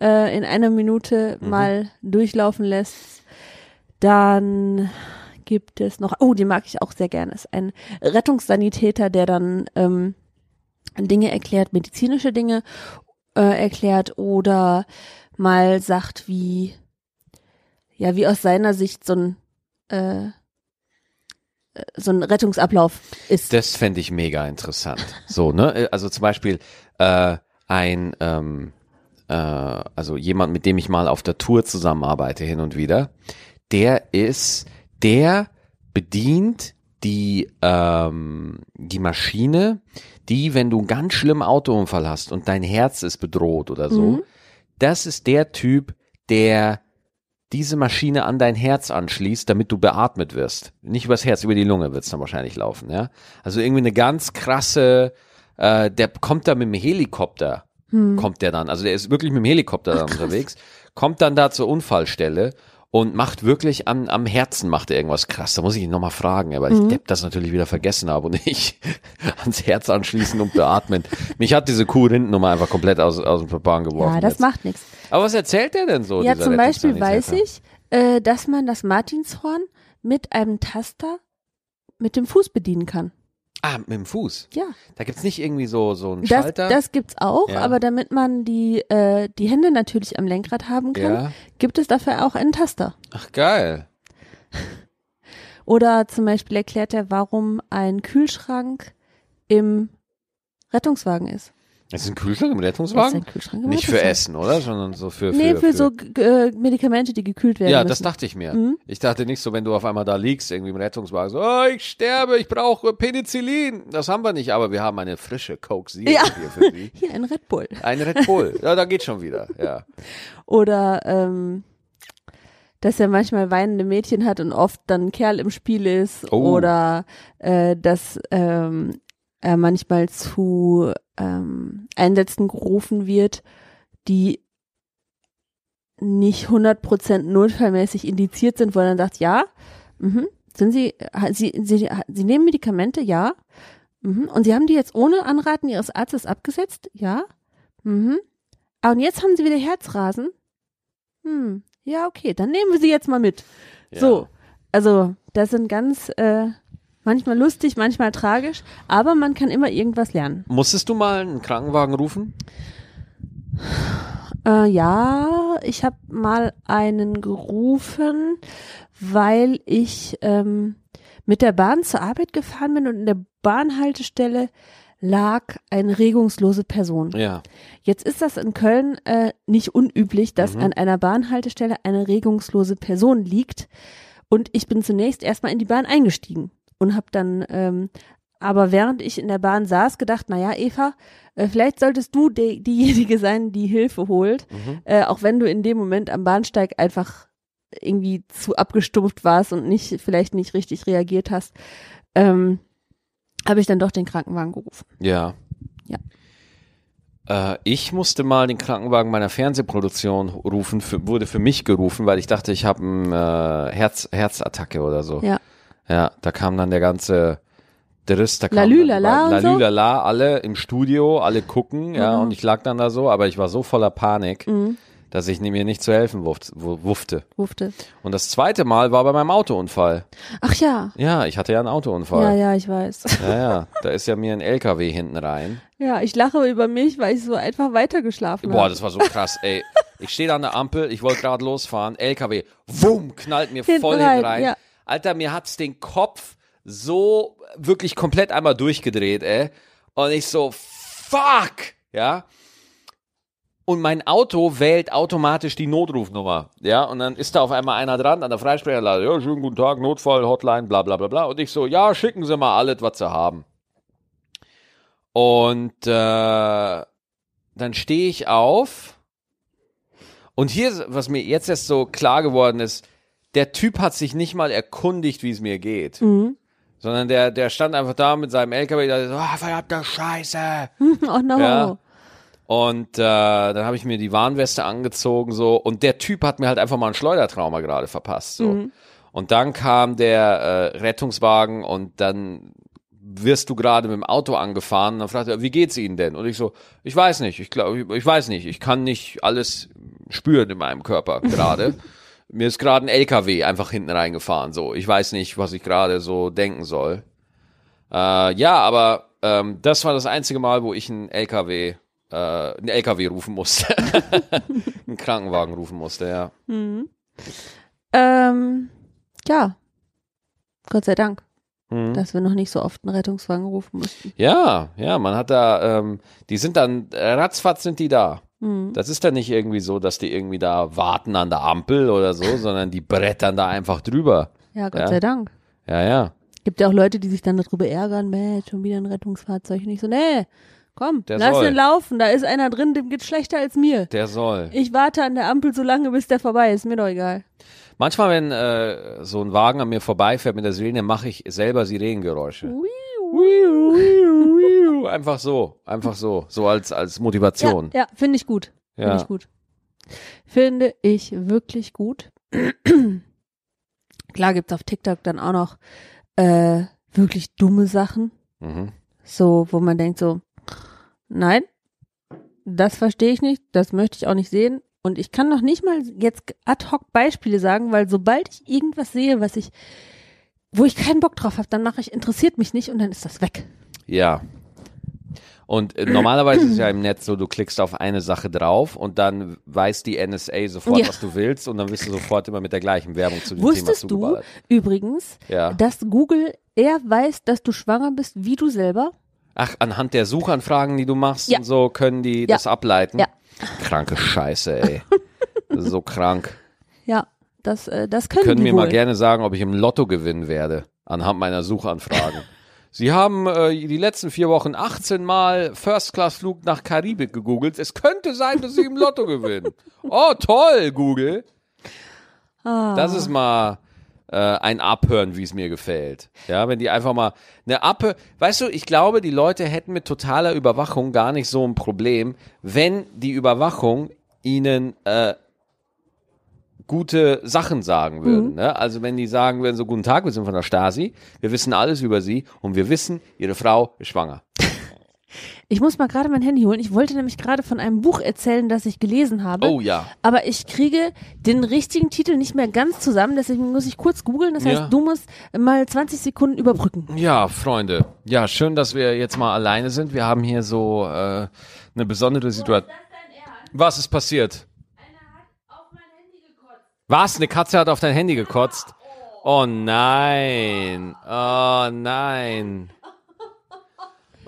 äh, in einer Minute Mhm. mal durchlaufen lässt. Dann gibt es noch, oh, den mag ich auch sehr gerne, ist ein Rettungssanitäter, der dann ähm, Dinge erklärt, medizinische Dinge äh, erklärt oder mal sagt, wie, ja, wie aus seiner Sicht so ein, äh, so ein Rettungsablauf ist. Das fände ich mega interessant. So, ne? Also zum Beispiel äh, ein, ähm, äh, also jemand, mit dem ich mal auf der Tour zusammenarbeite hin und wieder, der ist, der bedient die, ähm, die Maschine, die, wenn du einen ganz schlimmen Autounfall hast und dein Herz ist bedroht oder so, Mhm. das ist der Typ, der diese Maschine an dein Herz anschließt, damit du beatmet wirst. Nicht übers Herz, über die Lunge wird's dann wahrscheinlich laufen, ja. Also irgendwie eine ganz krasse, äh, der kommt da mit dem Helikopter, Hm. kommt der dann, also der ist wirklich mit dem Helikopter dann unterwegs, kommt dann da zur Unfallstelle und macht wirklich am, am Herzen macht er irgendwas krass. Da muss ich ihn nochmal fragen, weil Mhm. ich Depp das natürlich wieder vergessen habe und ich ans Herz anschließen und beatmen. Mich hat diese Kuh-Rindennummer einfach komplett aus, aus dem Bahn geworfen. Ja, das jetzt. macht nichts. Aber was erzählt der denn so? Ja, zum Beispiel weiß ich, äh, dass man das Martinshorn mit einem Taster mit dem Fuß bedienen kann. Ah, mit dem Fuß. Ja, Da gibt's nicht irgendwie so, so einen das, Schalter? das gibt's auch, Ja. aber damit man die, äh, die Hände natürlich am Lenkrad haben kann, ja. gibt es dafür auch einen Taster. Ach, geil. Oder zum Beispiel erklärt er, warum ein Kühlschrank im Rettungswagen ist. Ist ein Kühlschrank im Das ist Rettungswagen? ein Kühlschrank im Nicht für Rettungswagen. Essen, oder? Sondern so für, für Nee, für, so g- äh, Medikamente, die gekühlt werden Ja, müssen. das dachte ich mir. Mhm. Ich dachte nicht so, wenn du auf einmal da liegst, irgendwie im Rettungswagen, so, oh, ich sterbe, ich brauche Penicillin. Das haben wir nicht, aber wir haben eine frische Coke Zero Ja. hier für Sie. Hier ein Red Bull. Ein Red Bull. Ja, da geht schon wieder. Ja. Oder ähm, dass er manchmal weinende Mädchen hat und oft dann ein Kerl im Spiel ist. Oh. Oder äh, dass ähm, er manchmal zu ähm, Einsätzen gerufen wird, die nicht 100% notfallmäßig indiziert sind, wo er dann sagt, ja, mhm, sind Sie, Sie, Sie, Sie nehmen Medikamente, ja, mhm, und Sie haben die jetzt ohne Anraten Ihres Arztes abgesetzt, ja, mhm, ah, und jetzt haben Sie wieder Herzrasen, hm, ja, okay, dann nehmen wir Sie jetzt mal mit. Ja. So, also das sind ganz, äh, manchmal lustig, manchmal tragisch, aber man kann immer irgendwas lernen. Musstest du mal einen Krankenwagen rufen? Äh, ja, ich habe mal einen gerufen, weil ich ähm, mit der Bahn zur Arbeit gefahren bin und in der Bahnhaltestelle lag eine regungslose Person. Ja. Jetzt ist das in Köln äh, nicht unüblich, dass Mhm. an einer Bahnhaltestelle eine regungslose Person liegt. Und ich bin zunächst erstmal in die Bahn eingestiegen und habe dann, ähm, aber während ich in der Bahn saß, gedacht, naja, Eva, äh, vielleicht solltest du de diejenige sein, die Hilfe holt, Mhm. äh, auch wenn du in dem Moment am Bahnsteig einfach irgendwie zu abgestumpft warst und nicht, vielleicht nicht richtig reagiert hast, ähm, habe ich dann doch den Krankenwagen gerufen. Ja. Ja. Äh, ich musste mal den Krankenwagen meiner Fernsehproduktion rufen, für, wurde für mich gerufen, weil ich dachte, ich habe eine äh, Herz, Herzattacke oder so. Ja. Ja, da kam dann der ganze Driss, da kam Lalü, lala so? Lalü, lala, alle im Studio, alle gucken, ja, Mhm. und ich lag dann da so, aber ich war so voller Panik, Mhm. dass ich mir nicht zu helfen wuft, wu- wuffte. Und das zweite Mal war bei meinem Autounfall. Ach ja. Ja, ich hatte ja einen Ja, Autounfall. ja, ich weiß. Ja, ja, da ist ja mir ein LKW hinten rein. Ja, ich lache über mich, weil ich so einfach weitergeschlafen Boah, habe. das war so krass, ey. Ich stehe da an der Ampel, ich wollte gerade losfahren, LKW, wumm, knallt mir Hinten voll rein, hinten rein. ja. Alter, mir hat's den Kopf so wirklich komplett einmal durchgedreht, ey. Und ich so, fuck, ja. Und mein Auto wählt automatisch die Notrufnummer, ja. Und dann ist da auf einmal einer dran an der Freisprecherlade, ja, schönen guten Tag, Notfall, Hotline, bla, bla, bla, bla. Und ich so, ja, schicken Sie mal alles, was Sie haben. Und, äh, dann stehe ich auf und hier, was mir jetzt erst so klar geworden ist, der Typ hat sich nicht mal erkundigt, wie es mir geht, Mhm. sondern der, der stand einfach da mit seinem LKW, da so, ah, verdammte Scheiße. Oh no. Ja. Und äh, dann habe ich mir die Warnweste angezogen so und der Typ hat mir halt einfach mal ein Schleudertrauma gerade verpasst so. Mhm. Und dann kam der äh, Rettungswagen und dann wirst du gerade mit dem Auto angefahren und dann fragt er, wie geht's Ihnen denn? Und ich so, ich weiß nicht, ich glaube, ich, ich weiß nicht, ich kann nicht alles spüren in meinem Körper gerade. Mir ist gerade ein LKW einfach hinten reingefahren, so. Ich weiß nicht, was ich gerade so denken soll. Äh, ja, aber ähm, das war das einzige Mal, wo ich einen LKW, äh, einen LKW rufen musste. einen Krankenwagen rufen musste, ja. Ähm, ja. Gott sei Dank, Mhm. dass wir noch nicht so oft einen Rettungswagen rufen mussten. Ja, ja, man hat da, ähm, die sind dann, ratzfatz sind die da. Mhm. Das ist dann nicht irgendwie so, dass die irgendwie da warten an der Ampel oder so, sondern die brettern da einfach drüber. Ja, Gott Ja. sei Dank. Ja, ja, Gibt ja auch Leute, die sich dann darüber ärgern, Mensch, schon wieder ein Rettungsfahrzeug. Und ich so, nee, komm, Der lass soll. den laufen. Da ist einer drin, dem geht's schlechter als mir. der soll. Ich warte an der Ampel so lange, bis der vorbei ist. Mir doch egal. Manchmal, wenn äh, so ein Wagen an mir vorbeifährt mit der Sirene, mache ich selber Sirenengeräusche. Einfach so, einfach so, so als, als Ja, Motivation. ja finde ich gut. Finde Ja. ich gut. Finde ich wirklich gut. Klar gibt's auf TikTok dann auch noch äh, wirklich dumme Sachen. Mhm. So, wo man denkt so, nein, das verstehe ich nicht, das möchte ich auch nicht sehen. Und ich kann noch nicht mal jetzt ad hoc Beispiele sagen, weil sobald ich irgendwas sehe, was ich, wo ich keinen Bock drauf habe, dann mache ich, interessiert mich nicht und dann ist das weg. Ja. Und äh, normalerweise ist es ja im Netz so, du klickst auf eine Sache drauf und dann weiß die NSA sofort, Ja. was du willst und dann wirst du sofort immer mit der gleichen Werbung zu dem Wusstest Thema du zugeballert. übrigens, Ja. dass Google eher weiß, dass du schwanger bist, wie du selber? Ach, anhand der Suchanfragen, die du machst Ja. und so, können die das ableiten? Ja. Kranke Scheiße, ey. So krank. Ja, das, äh, das können, Können die mir wohl. mal gerne sagen, ob ich im Lotto gewinnen werde, anhand meiner Suchanfragen. Sie haben äh, die letzten vier Wochen 18 Mal First-Class-Flug nach Karibik gegoogelt. Es könnte sein, dass Sie im Lotto gewinnen. Oh, toll, Google. ah, Das ist mal äh, ein Abhören, wie es mir gefällt. Ja, wenn die einfach mal eine Abhör. Weißt du, ich glaube, die Leute hätten mit totaler Überwachung gar nicht so ein Problem, wenn die Überwachung ihnen äh, gute Sachen sagen Mhm. würden. Ne? Also wenn die sagen würden, so guten Tag, wir sind von der Stasi, wir wissen alles über sie und wir wissen, ihre Frau ist schwanger. Ich muss mal gerade mein Handy holen. Ich wollte nämlich gerade von einem Buch erzählen, das ich gelesen habe. Oh ja. Aber ich kriege den richtigen Titel nicht mehr ganz zusammen, deswegen muss ich kurz googeln. Das heißt, Ja. du musst mal 20 Sekunden überbrücken. Ja, Freunde. Ja, schön, dass wir jetzt mal alleine sind. Wir haben hier so äh, eine besondere Situation. Was ist passiert? Was? Eine Katze hat auf dein Handy gekotzt? Oh nein. Oh nein.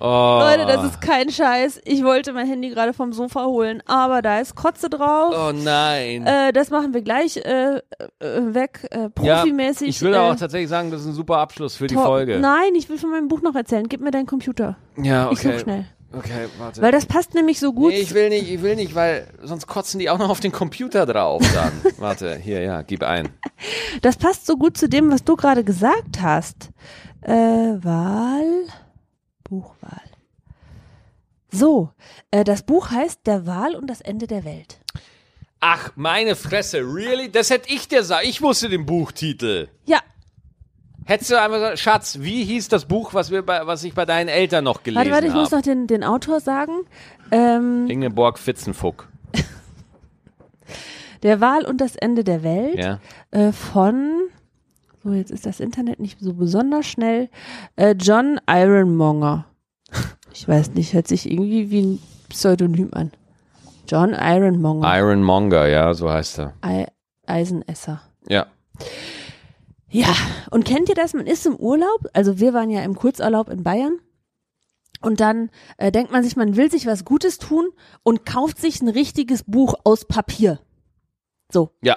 Oh. Leute, das ist kein Scheiß. Ich wollte mein Handy gerade vom Sofa holen, aber da ist Kotze drauf. Oh nein. Äh, das machen wir gleich äh, äh, weg, äh, profimäßig. ich will äh, auch tatsächlich sagen, das ist ein super Abschluss für die Folge. Nein, ich will von meinem Buch noch erzählen. Gib mir deinen Computer. Ja, Ich okay. such schnell. Okay, warte. Weil das passt nämlich so gut. Nee, ich will nicht, ich will nicht, weil sonst kotzen die auch noch auf den Computer drauf dann. Warte, hier, ja, gib ein. Das passt so gut zu dem, was du gerade gesagt hast. Äh, Wahl, Buchwahl. So, äh, das Buch heißt Der Wahl und das Ende der Welt. Ach, meine Fresse, really? Das hätte ich dir sagen. Ich wusste den Buchtitel. Ja, Hättest du einfach gesagt, Schatz, wie hieß das Buch, was, wir bei, was ich bei deinen Eltern noch gelesen warte, warte, ich habe? muss noch den, den Autor sagen. Ähm, Ingeborg Fitzenfuck. der Wahl und das Ende der Welt Ja. äh, von, so jetzt ist das Internet nicht so besonders schnell, äh, John Ironmonger. Ich weiß nicht, hört sich irgendwie wie ein Pseudonym an. John Ironmonger, Ironmonger, ja, so heißt er. Ei- Eisenesser. Ja. Ja, und kennt ihr das? Man ist im Urlaub, also wir waren ja im Kurzurlaub in Bayern. Und dann äh, denkt man sich, man will sich was Gutes tun und kauft sich ein richtiges Buch aus Papier. So. Ja.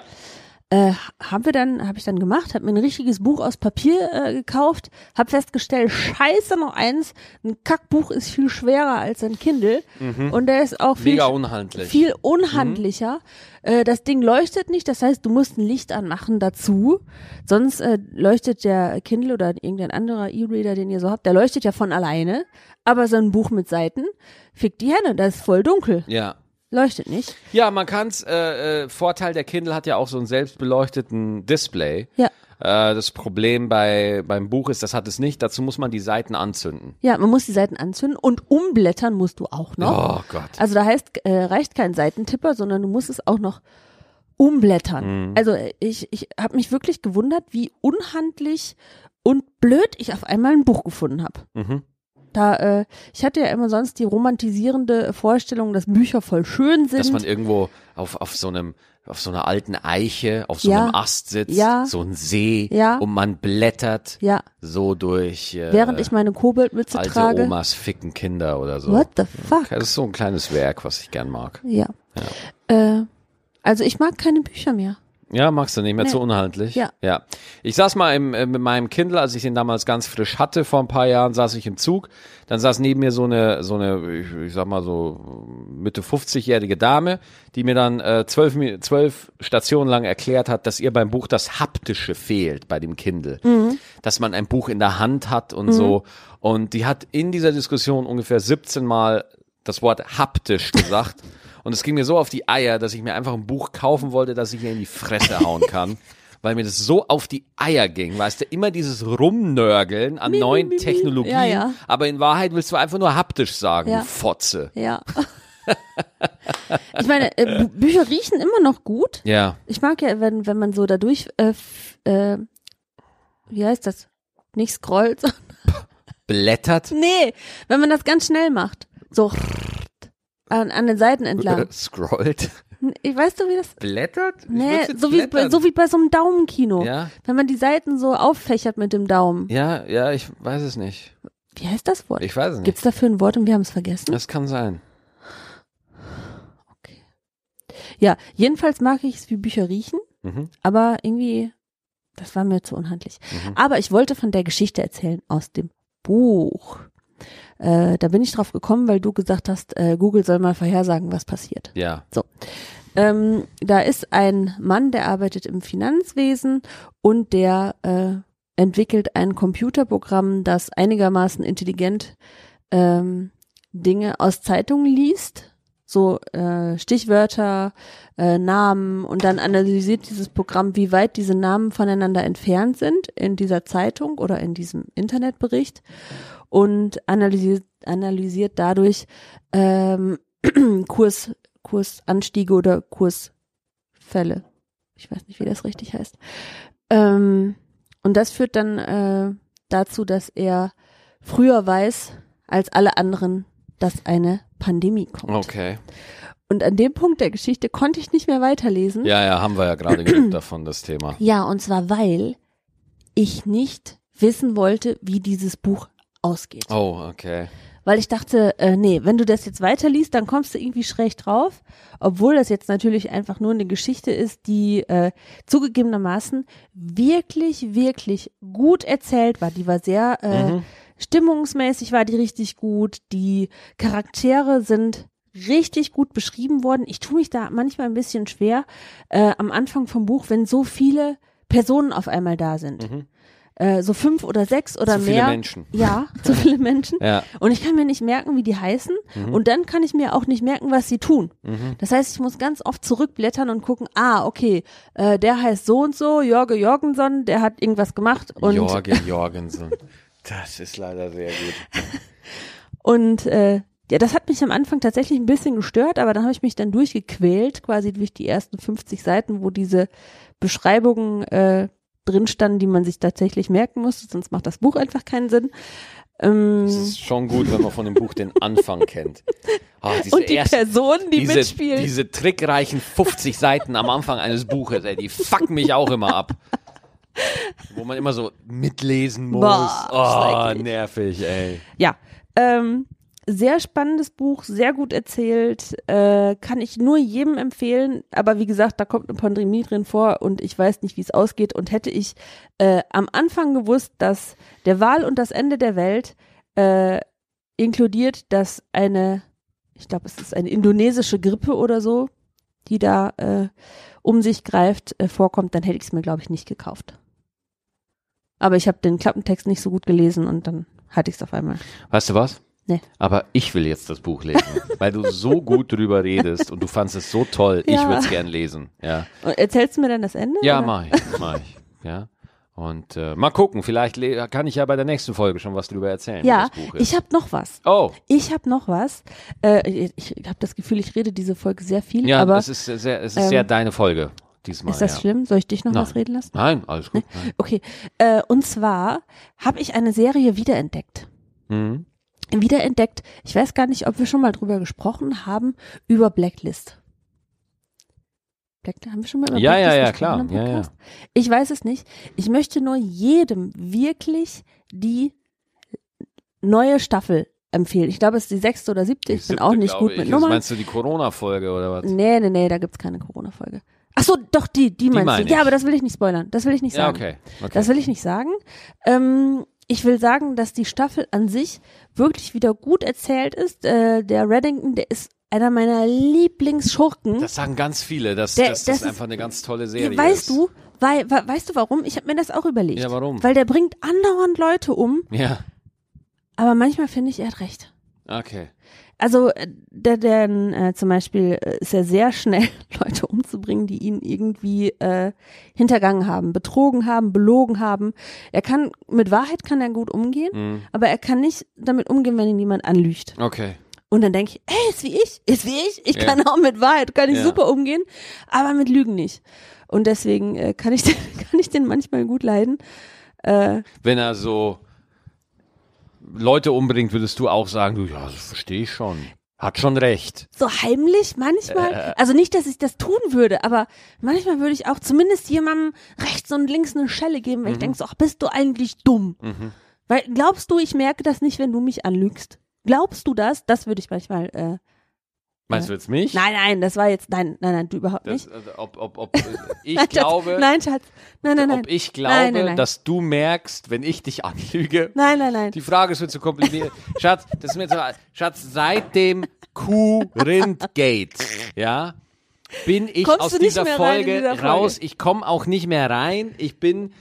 Äh, haben wir dann, habe ich dann gemacht, habe mir ein richtiges Buch aus Papier äh, gekauft, habe festgestellt, scheiße noch eins, ein Kackbuch ist viel schwerer als ein Kindle und der ist auch viel unhandlich. viel unhandlicher. Äh, das Ding leuchtet nicht, das heißt, du musst ein Licht anmachen dazu. Sonst äh, leuchtet der Kindle oder irgendein anderer E-Reader, den ihr so habt, der leuchtet ja von alleine. Aber so ein Buch mit Seiten, fickt die Hände, das ist voll dunkel. Ja. Leuchtet nicht. Ja, man kann's, äh, äh, Vorteil der Kindle hat ja auch so einen selbstbeleuchteten Display. Ja. Äh, das Problem bei, beim Buch ist, das hat es nicht. Dazu muss man die Seiten anzünden. Ja, man muss die Seiten anzünden und umblättern musst du auch noch. Oh Gott. Also da heißt, äh, reicht kein Seitentipper, sondern du musst es auch noch umblättern. Mhm. Also äh, ich, ich habe mich wirklich gewundert, wie unhandlich und blöd ich auf einmal ein Buch gefunden habe. Mhm. Da, äh, ich hatte ja immer sonst die romantisierende Vorstellung, dass Bücher voll schön sind. Dass man irgendwo auf, auf so einem, auf so einer alten Eiche, auf so Ja. einem Ast sitzt, Ja. so ein See, Ja. und man blättert ja, so durch äh, während ich meine Koboldmütze alte trage. Omas ficken Kinder oder so. What the fuck? Das ist so ein kleines Werk, was ich gern mag. Ja. Äh, also ich mag keine Bücher mehr. Ja, magst du nicht mehr Nee. zu unhandlich? Ja. Ja. Ich saß mal im, äh, mit meinem Kindle, als ich den damals ganz frisch hatte, vor ein paar Jahren, saß ich im Zug. Dann saß neben mir so eine, so eine, ich, ich sag mal so Mitte 50-jährige Dame, die mir dann äh, zwölf, zwölf Stationen lang erklärt hat, dass ihr beim Buch das Haptische fehlt bei dem Kindle. Dass man ein Buch in der Hand hat und so. Und die hat in dieser Diskussion ungefähr 17 Mal das Wort haptisch gesagt. Und es ging mir so auf die Eier, dass ich mir einfach ein Buch kaufen wollte, das ich ihr in die Fresse hauen kann. Weil mir das so auf die Eier ging, weißt du, immer dieses Rumnörgeln an Mi, neuen mi, mi. Technologien. Ja, ja. Aber in Wahrheit willst du einfach nur haptisch sagen, Ja. du Fotze. Ja. ich meine, äh, Bü- Bücher riechen immer noch gut. Ja. Ich mag ja, wenn, wenn man so dadurch, äh, äh, wie heißt das? Nicht scrollt. sondern- Blättert. nee, wenn man das ganz schnell macht. So an, an den Seiten entlang. Scrollt. Ich weißt du, wie das? Blättert? Nee, so wie, bei, so wie bei so einem Daumenkino. Ja, Wenn man die Seiten so auffächert mit dem Daumen. ja, ja, ich weiß es nicht. Wie heißt das Wort? Ich weiß es nicht. Gibt's dafür ein Wort und wir haben es vergessen? Das kann sein. Ja, jedenfalls mag ich es, wie Bücher riechen, Mhm. aber irgendwie, das war mir zu unhandlich. Mhm. Aber ich wollte von der Geschichte erzählen aus dem Buch. Äh, da bin ich drauf gekommen, weil du gesagt hast, äh, Google soll mal vorhersagen, was passiert. Ja. Ähm, da ist ein Mann, der arbeitet im Finanzwesen und der äh, entwickelt ein Computerprogramm, das einigermaßen intelligent ähm, Dinge aus Zeitungen liest. So äh, Stichwörter, äh, Namen und dann analysiert dieses Programm, wie weit diese Namen voneinander entfernt sind in dieser Zeitung oder in diesem Internetbericht und analysiert, analysiert dadurch ähm, Kurs, Kursanstiege oder Kursfälle. Ich weiß nicht, wie das richtig heißt. Ähm, und das führt dann äh, dazu, dass er früher weiß als alle anderen, dass eine Pandemie kommt. Okay. Und an dem Punkt der Geschichte konnte ich nicht mehr weiterlesen. Ja, ja, haben wir ja gerade genug davon, das Thema. Ja, und zwar weil ich nicht wissen wollte, wie dieses Buch ausgeht. Oh, okay. Weil ich dachte, äh, nee, wenn du das jetzt weiterliest, dann kommst du irgendwie schräg drauf. Obwohl das jetzt natürlich einfach nur eine Geschichte ist, die äh, zugegebenermaßen wirklich, wirklich gut erzählt war. Die war sehr äh, Mhm. Stimmungsmäßig war die richtig gut. Die Charaktere sind richtig gut beschrieben worden. Ich tue mich da manchmal ein bisschen schwer äh, am Anfang vom Buch, wenn so viele Personen auf einmal da sind. Mhm. Äh, so fünf oder sechs oder Zu viele mehr. Menschen. Ja, zu viele Menschen. Ja. Und ich kann mir nicht merken, wie die heißen. Mhm. Und dann kann ich mir auch nicht merken, was sie tun. Mhm. Das heißt, ich muss ganz oft zurückblättern und gucken, ah, okay, äh, der heißt so und so, Jorge Jorgenson, der hat irgendwas gemacht. Und, Jorgen Jorgensen. Das ist leider sehr gut. und äh, ja, das hat mich am Anfang tatsächlich ein bisschen gestört, aber dann habe ich mich dann durchgequält, quasi durch die ersten 50 Seiten, wo diese Beschreibungen äh, drin standen, die man sich tatsächlich merken musste, sonst macht das Buch einfach keinen Sinn. Ähm, Es ist schon gut, wenn man von dem Buch den Anfang kennt. Diese und die Personen, die diese, mitspielen. diese trickreichen 50 Seiten am Anfang eines Buches, ey, die fucken mich auch immer ab. Wo man immer so mitlesen muss. Boah, oh, nervig, ey. Ja, ähm, sehr spannendes Buch, sehr gut erzählt, äh, kann ich nur jedem empfehlen. Aber wie gesagt, da kommt eine Pandemie drin vor und ich weiß nicht, wie es ausgeht. Und hätte ich äh, am Anfang gewusst, dass der Wahl und das Ende der Welt äh, inkludiert, dass eine, ich glaube, es ist eine indonesische Grippe oder so, die da äh, um sich greift, äh, vorkommt, dann hätte ich es mir, glaube ich, nicht gekauft. Aber ich habe den Klappentext nicht so gut gelesen und dann hatte ich es auf einmal. Weißt du was? Nee. Aber ich will jetzt das Buch lesen, weil du so gut drüber redest und du fandest es so toll. Ich Ja. würde es gern lesen. Ja, Und erzählst du mir dann das Ende? ja oder? mach ich, mach ich. Ja. Und äh, mal gucken, vielleicht le- kann ich ja bei der nächsten Folge schon was drüber erzählen. Ja, ich habe noch was. Oh, Ich habe noch was. Äh, ich ich habe das Gefühl, ich rede diese Folge sehr viel, ja, aber es ist sehr, es ist ähm, sehr deine Folge diesmal. ist das ja. schlimm? Soll ich dich noch Nein. was reden lassen? Nein, alles gut. Nein. Okay. Äh, und zwar habe ich eine Serie wiederentdeckt. Mhm. Wiederentdeckt. Ich weiß gar nicht, ob wir schon mal drüber gesprochen haben über Blacklist. Blacklist haben wir schon mal über Ja, ja, Blacklist ja, gesprochen klar. Ja, ja. Ich weiß es nicht. Ich möchte nur jedem wirklich die neue Staffel empfehlen. Ich glaube, es ist die sechste oder siebte. Ich Die bin siebte, auch nicht gut ich. mit Nummern. Meinst du die Corona-Folge oder was? Nee, nee, nee, da gibt's keine Corona-Folge. Ach so, doch, die, die meinst meine du. Ja, ich. aber das will ich nicht spoilern. Das will ich nicht Ja, sagen. okay. okay. Das will ich nicht sagen. Ähm, ich will sagen, dass die Staffel an sich wirklich wieder gut erzählt ist. Äh, der Reddington, der ist einer meiner Lieblingsschurken. Das sagen ganz viele, dass, Der- das, das ist- einfach eine ganz tolle Serie weißt ist. du, weil, we, weißt du warum? Ich habe mir das auch überlegt. Ja, warum? Weil der bringt andauernd Leute um, Ja, aber manchmal finde ich, er hat recht. okay. Also äh, der, der äh, zum Beispiel äh, ist er sehr schnell, Leute umzubringen, die ihn irgendwie äh, hintergangen haben, betrogen haben, belogen haben. Er kann mit Wahrheit kann er gut umgehen, Mhm. aber er kann nicht damit umgehen, wenn ihn jemand anlügt. Okay. Und dann denke ich, ey, ist wie ich, ist wie ich. Ich Ja. kann auch mit Wahrheit, kann ich Ja. super umgehen, aber mit Lügen nicht. Und deswegen äh, kann ich den, kann ich den manchmal gut leiden. Äh, Wenn er so Leute umbringt, würdest du auch sagen, du, ja, das verstehe ich schon. Hat schon recht. so heimlich manchmal. Äh. Also nicht, dass ich das tun würde, aber manchmal würde ich auch zumindest jemandem rechts und links eine Schelle geben, weil ich denke so, ach, bist du eigentlich dumm? Mhm. Weil glaubst du, ich merke das nicht, wenn du mich anlügst? Glaubst du das? Das würde ich manchmal. Äh, Meinst du jetzt mich? nein, nein, das war jetzt, nein, nein, nein, du überhaupt Das, nicht. also, ob, ob, ob, ich Nein, Schatz, glaube, nein, Schatz, nein, nein, nein, ob ich glaube, Nein, nein, nein. dass du merkst, wenn ich dich anlüge. nein, nein, nein. Die Frage ist mir zu kompliziert. Schatz, das ist mir zu, Schatz, seit dem Kuh-Rind-Gate, ja, bin ich Kommst aus dieser mehr rein in Folge, dieser Folge? raus. Ich komme auch nicht mehr rein. Ich bin,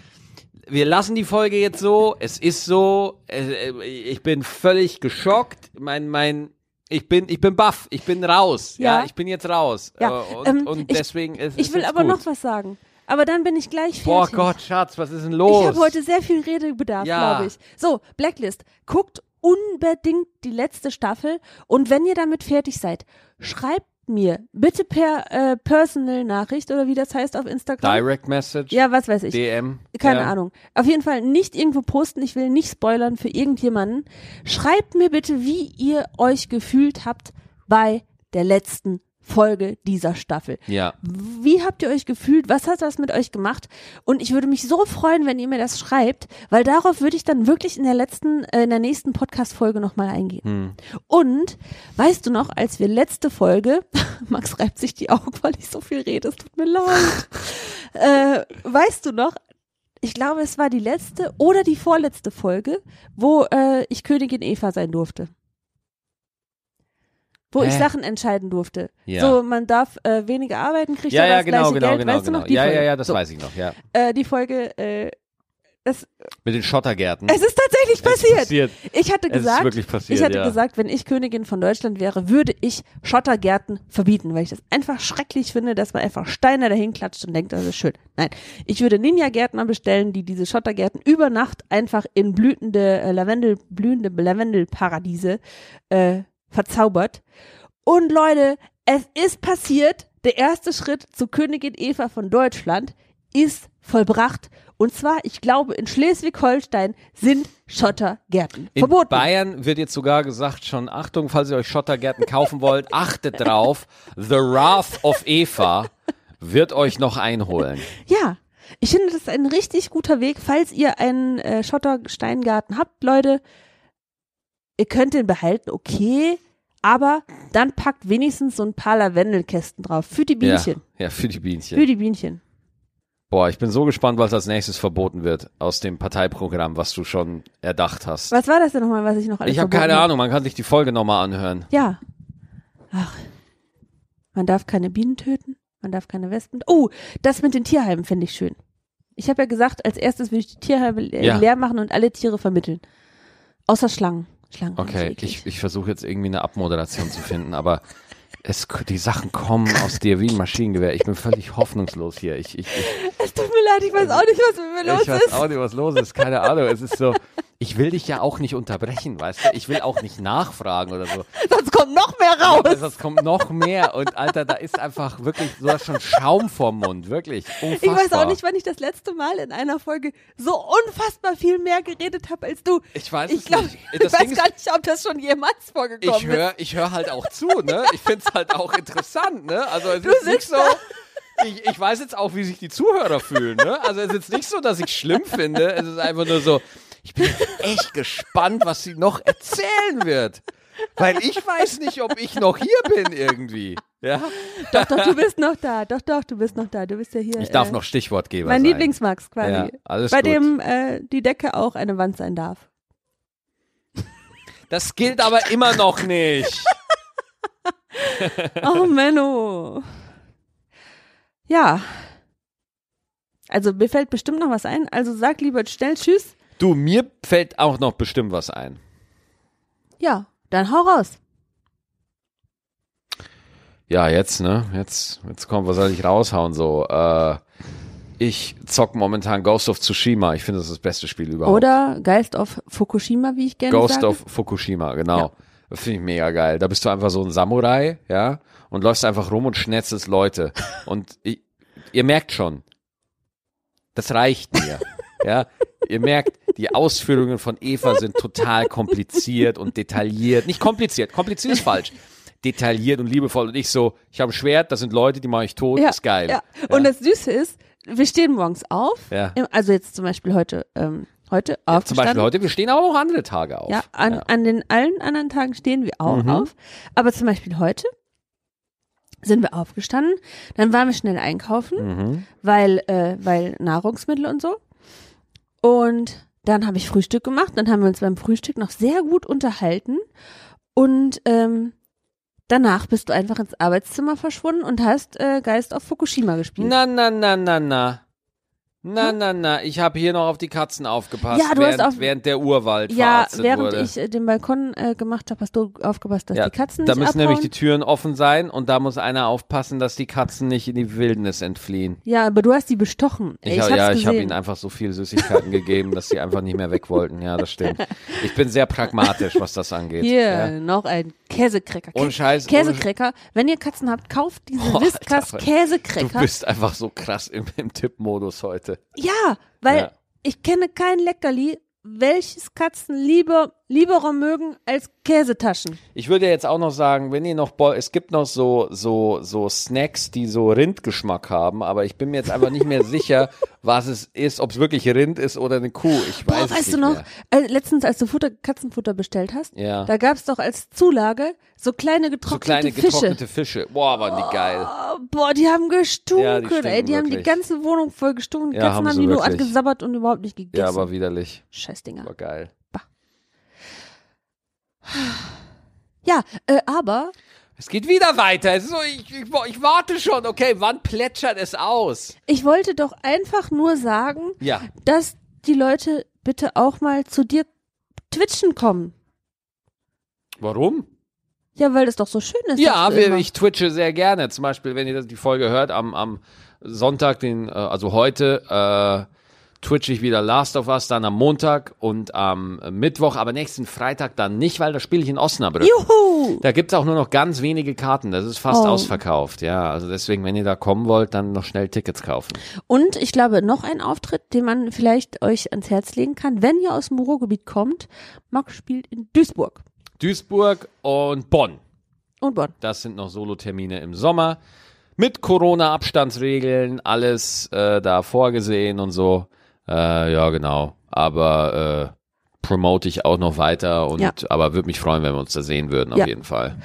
wir lassen die Folge jetzt so. Es ist so. äh, Ich bin völlig geschockt. Mein, mein, Ich bin, ich bin baff, ich bin raus. Ja, Ja. ich bin jetzt raus. Ja, Äh, Und, ähm, und ich- deswegen ist Ich ist will jetzt aber gut. noch was sagen. Aber dann bin ich gleich fertig. Boah Gott, Schatz, was ist denn los? Ich habe heute sehr viel Redebedarf, Ja. glaube ich. So, Blacklist. Guckt unbedingt die letzte Staffel und wenn ihr damit fertig seid, schreibt mir bitte per äh, Personal Nachricht oder wie das heißt auf Instagram. Direct Message, Ja, was weiß ich. DM. Keine ja. Ahnung. Auf jeden Fall nicht irgendwo posten. Ich will nicht spoilern für irgendjemanden. Schreibt mir bitte, wie ihr euch gefühlt habt bei der letzten Folge dieser Staffel. Ja. Wie habt ihr euch gefühlt? Was hat das mit euch gemacht? Und ich würde mich so freuen, wenn ihr mir das schreibt, weil darauf würde ich dann wirklich in der letzten, äh, in der nächsten Podcast-Folge nochmal eingehen. Hm. Und weißt du noch, als wir letzte Folge, Max reibt sich die Augen, weil ich so viel rede, es tut mir leid. äh, weißt du noch, ich glaube, es war die letzte oder die vorletzte Folge, wo äh, ich Königin Eva sein durfte. Wo ich Hä? Sachen entscheiden durfte. Ja. So, man darf äh, weniger arbeiten, kriegt Ja, aber ja, das genau, gleiche genau, Geld. genau, weißt du genau. noch die ja, Folge? ja, ja, das so, weiß ich noch, ja. Äh, die Folge, äh, das, Mit den Schottergärten. es ist tatsächlich passiert. passiert. Ich hatte Es ist gesagt, passiert, ich hatte ja. gesagt, wenn ich Königin von Deutschland wäre, würde ich Schottergärten verbieten, weil ich das einfach schrecklich finde, dass man einfach Steine dahin klatscht und denkt, das ist schön. Nein, ich würde Ninja-Gärtner bestellen, die diese Schottergärten über Nacht einfach in blütende äh, Lavendel, blühende Lavendelparadiese äh, verzaubert. Und Leute, es ist passiert. Der erste Schritt zu Königin Eva von Deutschland ist vollbracht. Und zwar, ich glaube, in Schleswig-Holstein sind Schottergärten In verboten. Bayern wird jetzt sogar gesagt, schon Achtung, falls ihr euch Schottergärten kaufen wollt, achtet drauf, The Wrath of Eva wird euch noch einholen. Ja, ich finde, das ist ein richtig guter Weg, falls ihr einen äh, Schottersteingarten habt, Leute. Ihr könnt den behalten, okay, aber dann packt wenigstens so ein paar Lavendelkästen drauf für die Bienchen. Ja, ja, für die Bienchen. Für die Bienchen. Boah, ich bin so gespannt, was als nächstes verboten wird aus dem Parteiprogramm, was du schon erdacht hast. Was war das denn nochmal, was ich noch alles ich habe keine Ahnung, man kann sich die Folge nochmal anhören. Ja. Ach. Man darf keine Bienen töten, man darf keine Wespen. Oh, das mit den Tierheimen finde ich schön. Ich habe ja gesagt, als erstes würde ich die Tierheime Ja. leer machen und alle Tiere vermitteln. Außer Schlangen. Schlangen. Okay, ich, ich versuche jetzt irgendwie eine Abmoderation zu finden, aber es, die Sachen kommen aus dir wie ein Maschinengewehr. Ich bin völlig hoffnungslos hier. Ich, ich, ich, Es tut mir leid, ich weiß auch nicht, was mit mir los ich weiß ist. auch nicht, was los ist. Keine Ahnung. Es ist so, ich will dich ja auch nicht unterbrechen, weißt du? Ich will auch nicht nachfragen oder so. Sonst kommt noch mehr raus. Aber es kommt noch mehr und Alter, da ist einfach wirklich, du hast schon Schaum vorm Mund, wirklich. Unfassbar. Ich weiß auch nicht, wann ich das letzte Mal in einer Folge so unfassbar viel mehr geredet habe als du. Ich weiß Ich es glaube, nicht. ich Das weiß Ding ist, gar nicht, ob das schon jemals vorgekommen ich höre ich hör halt auch zu, ne? Ich finde es halt auch interessant, ne? Also es Du ist nicht so. Ich, ich weiß jetzt auch, wie sich die Zuhörer fühlen, ne? Also es ist jetzt nicht so, dass ich schlimm finde. Es ist einfach nur so, ich bin echt gespannt, was sie noch erzählen wird. Weil ich weiß nicht, ob ich noch hier bin irgendwie. Ja? Doch, doch, du bist noch da. Doch, doch, du bist noch da. Du bist ja hier. Ich darf äh, noch Stichwortgeber Mein sein. Lieblingsmax quasi. Ja, alles Bei gut. dem äh, die Decke auch eine Wand sein darf. Das gilt aber immer noch nicht. Oh, Menno. Ja. Also mir fällt bestimmt noch was ein. Also sag lieber schnell Tschüss. Du, mir fällt auch noch bestimmt was ein. Ja, dann hau raus. Ja, jetzt, ne? Jetzt, jetzt kommt, was soll ich raushauen? So, äh, ich zock momentan Ghost of Tsushima. Ich finde, das ist das beste Spiel überhaupt. Oder Geist of Fukushima, wie ich gerne Ghost sage. of Fukushima, genau. Ja. Finde ich mega geil. Da bist du einfach so ein Samurai, ja, und läufst einfach rum und schnetzelst Leute. Und ich, ihr merkt schon, das reicht mir. ja, ihr merkt, die Ausführungen von Eva sind total kompliziert und detailliert. Nicht kompliziert, kompliziert ist falsch. Detailliert und liebevoll. Und ich so, ich habe ein Schwert, das sind Leute, die mache ich tot, ja, ist geil. Ja. Und das Süße ist, wir stehen morgens auf. Ja. Also jetzt zum Beispiel heute, ähm, heute Zum aufgestanden. Beispiel heute, wir stehen aber auch andere Tage auf. Ja, an, an den allen anderen Tagen stehen wir auch Mhm. auf. Aber zum Beispiel heute sind wir aufgestanden, dann waren wir schnell einkaufen, Mhm. weil, äh, weil Nahrungsmittel und so. Und dann habe ich Frühstück gemacht, dann haben wir uns beim Frühstück noch sehr gut unterhalten. Und ähm, danach bist du einfach ins Arbeitszimmer verschwunden und hast äh, Geist auf Fukushima gespielt. Na, na, na, na, na. Na, na, na, ich habe hier noch auf die Katzen aufgepasst, Ja, du hast während, auf- während der Urwald Ja, während wurde. ich äh, den Balkon äh, gemacht habe, hast du aufgepasst, dass ja, die Katzen da nicht müssen abhauen. nämlich die Türen offen sein und da muss einer aufpassen, dass die Katzen nicht in die Wildnis entfliehen. ja, aber du hast die bestochen. Ich, ich hab- ja, gesehen. ich habe ihnen einfach so viel Süßigkeiten gegeben, dass sie einfach nicht mehr weg wollten. Ja, das stimmt. Ich bin sehr pragmatisch, was das angeht. Hier, Ja. noch ein Käsekrecker. Ohne Scheiß, Käsekrecker. Wenn ihr Katzen habt, kauft diese Boah, Whiskas Alter, Du Käsekrecker. bist einfach so krass im, im Tippmodus heute. Ja, weil Ja. ich kenne kein Leckerli, welches Katzen lieber, lieberer mögen als Käsetaschen. Ich würde jetzt auch noch sagen, wenn ihr noch, Bo es gibt noch so, so, so Snacks, die so Rindgeschmack haben, aber ich bin mir jetzt einfach nicht mehr sicher, was es ist, ob es wirklich Rind ist oder eine Kuh. Ich weiß Boah, es weißt nicht du noch, Mehr. äh, letztens, als du Futter, Katzenfutter bestellt hast, Ja. da gab's doch als Zulage so kleine So getrocknete kleine Fische. getrocknete Fische. Boah, waren die geil. Oh, boah, die haben gestunken, Ja, die ey. Die haben die wirklich. ganze Wohnung voll gestunken. Die Ja, Katzen haben haben, die nur wirklich. angesabbert und überhaupt nicht gegessen. Ja, aber widerlich. Scheißdinger. War geil. Ja, äh, aber Es geht wieder weiter. So, ich, ich, ich warte schon. Okay, wann plätschert es aus? ich wollte doch einfach nur sagen, Ja. dass die Leute bitte auch mal zu dir twitchen kommen. Warum? Ja, weil das doch so schön ist. Ja, wir, ich twitche sehr gerne. Zum Beispiel, wenn ihr das- die Folge hört, am, am Sonntag, den, äh, also heute, äh, twitche ich wieder Last of Us, dann am Montag und am Mittwoch, aber nächsten Freitag dann nicht, weil da spiele ich in Osnabrück. Juhu! Da gibt's auch nur noch ganz wenige Karten. Das ist fast Oh. ausverkauft. Ja, also deswegen, wenn ihr da kommen wollt, dann noch schnell Tickets kaufen. Und ich glaube, noch ein Auftritt, den man vielleicht euch ans Herz legen kann, wenn ihr aus dem Ruhrgebiet kommt. Max spielt in Duisburg Duisburg und Bonn. und Bonn. Das sind noch Solotermine im Sommer. Mit Corona-Abstandsregeln, alles äh, da vorgesehen und so. Äh, ja, genau. Aber äh, promote ich auch noch weiter und Ja. aber würde mich freuen, wenn wir uns da sehen würden, auf Ja. jeden Fall.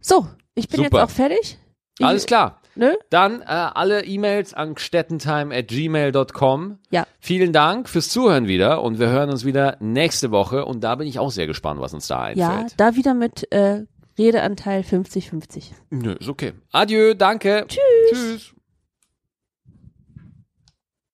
So, ich bin Super. jetzt auch fertig. Ich, Alles klar. Ne? Dann äh, alle E-Mails an stettentime at gmail.com. Ja. Vielen Dank fürs Zuhören wieder und wir hören uns wieder nächste Woche und da bin ich auch sehr gespannt, was uns da Ja, einfällt. da wieder mit äh, Redeanteil 50-50. Nö, ist okay. Adieu, danke. Tschüss. Tschüss.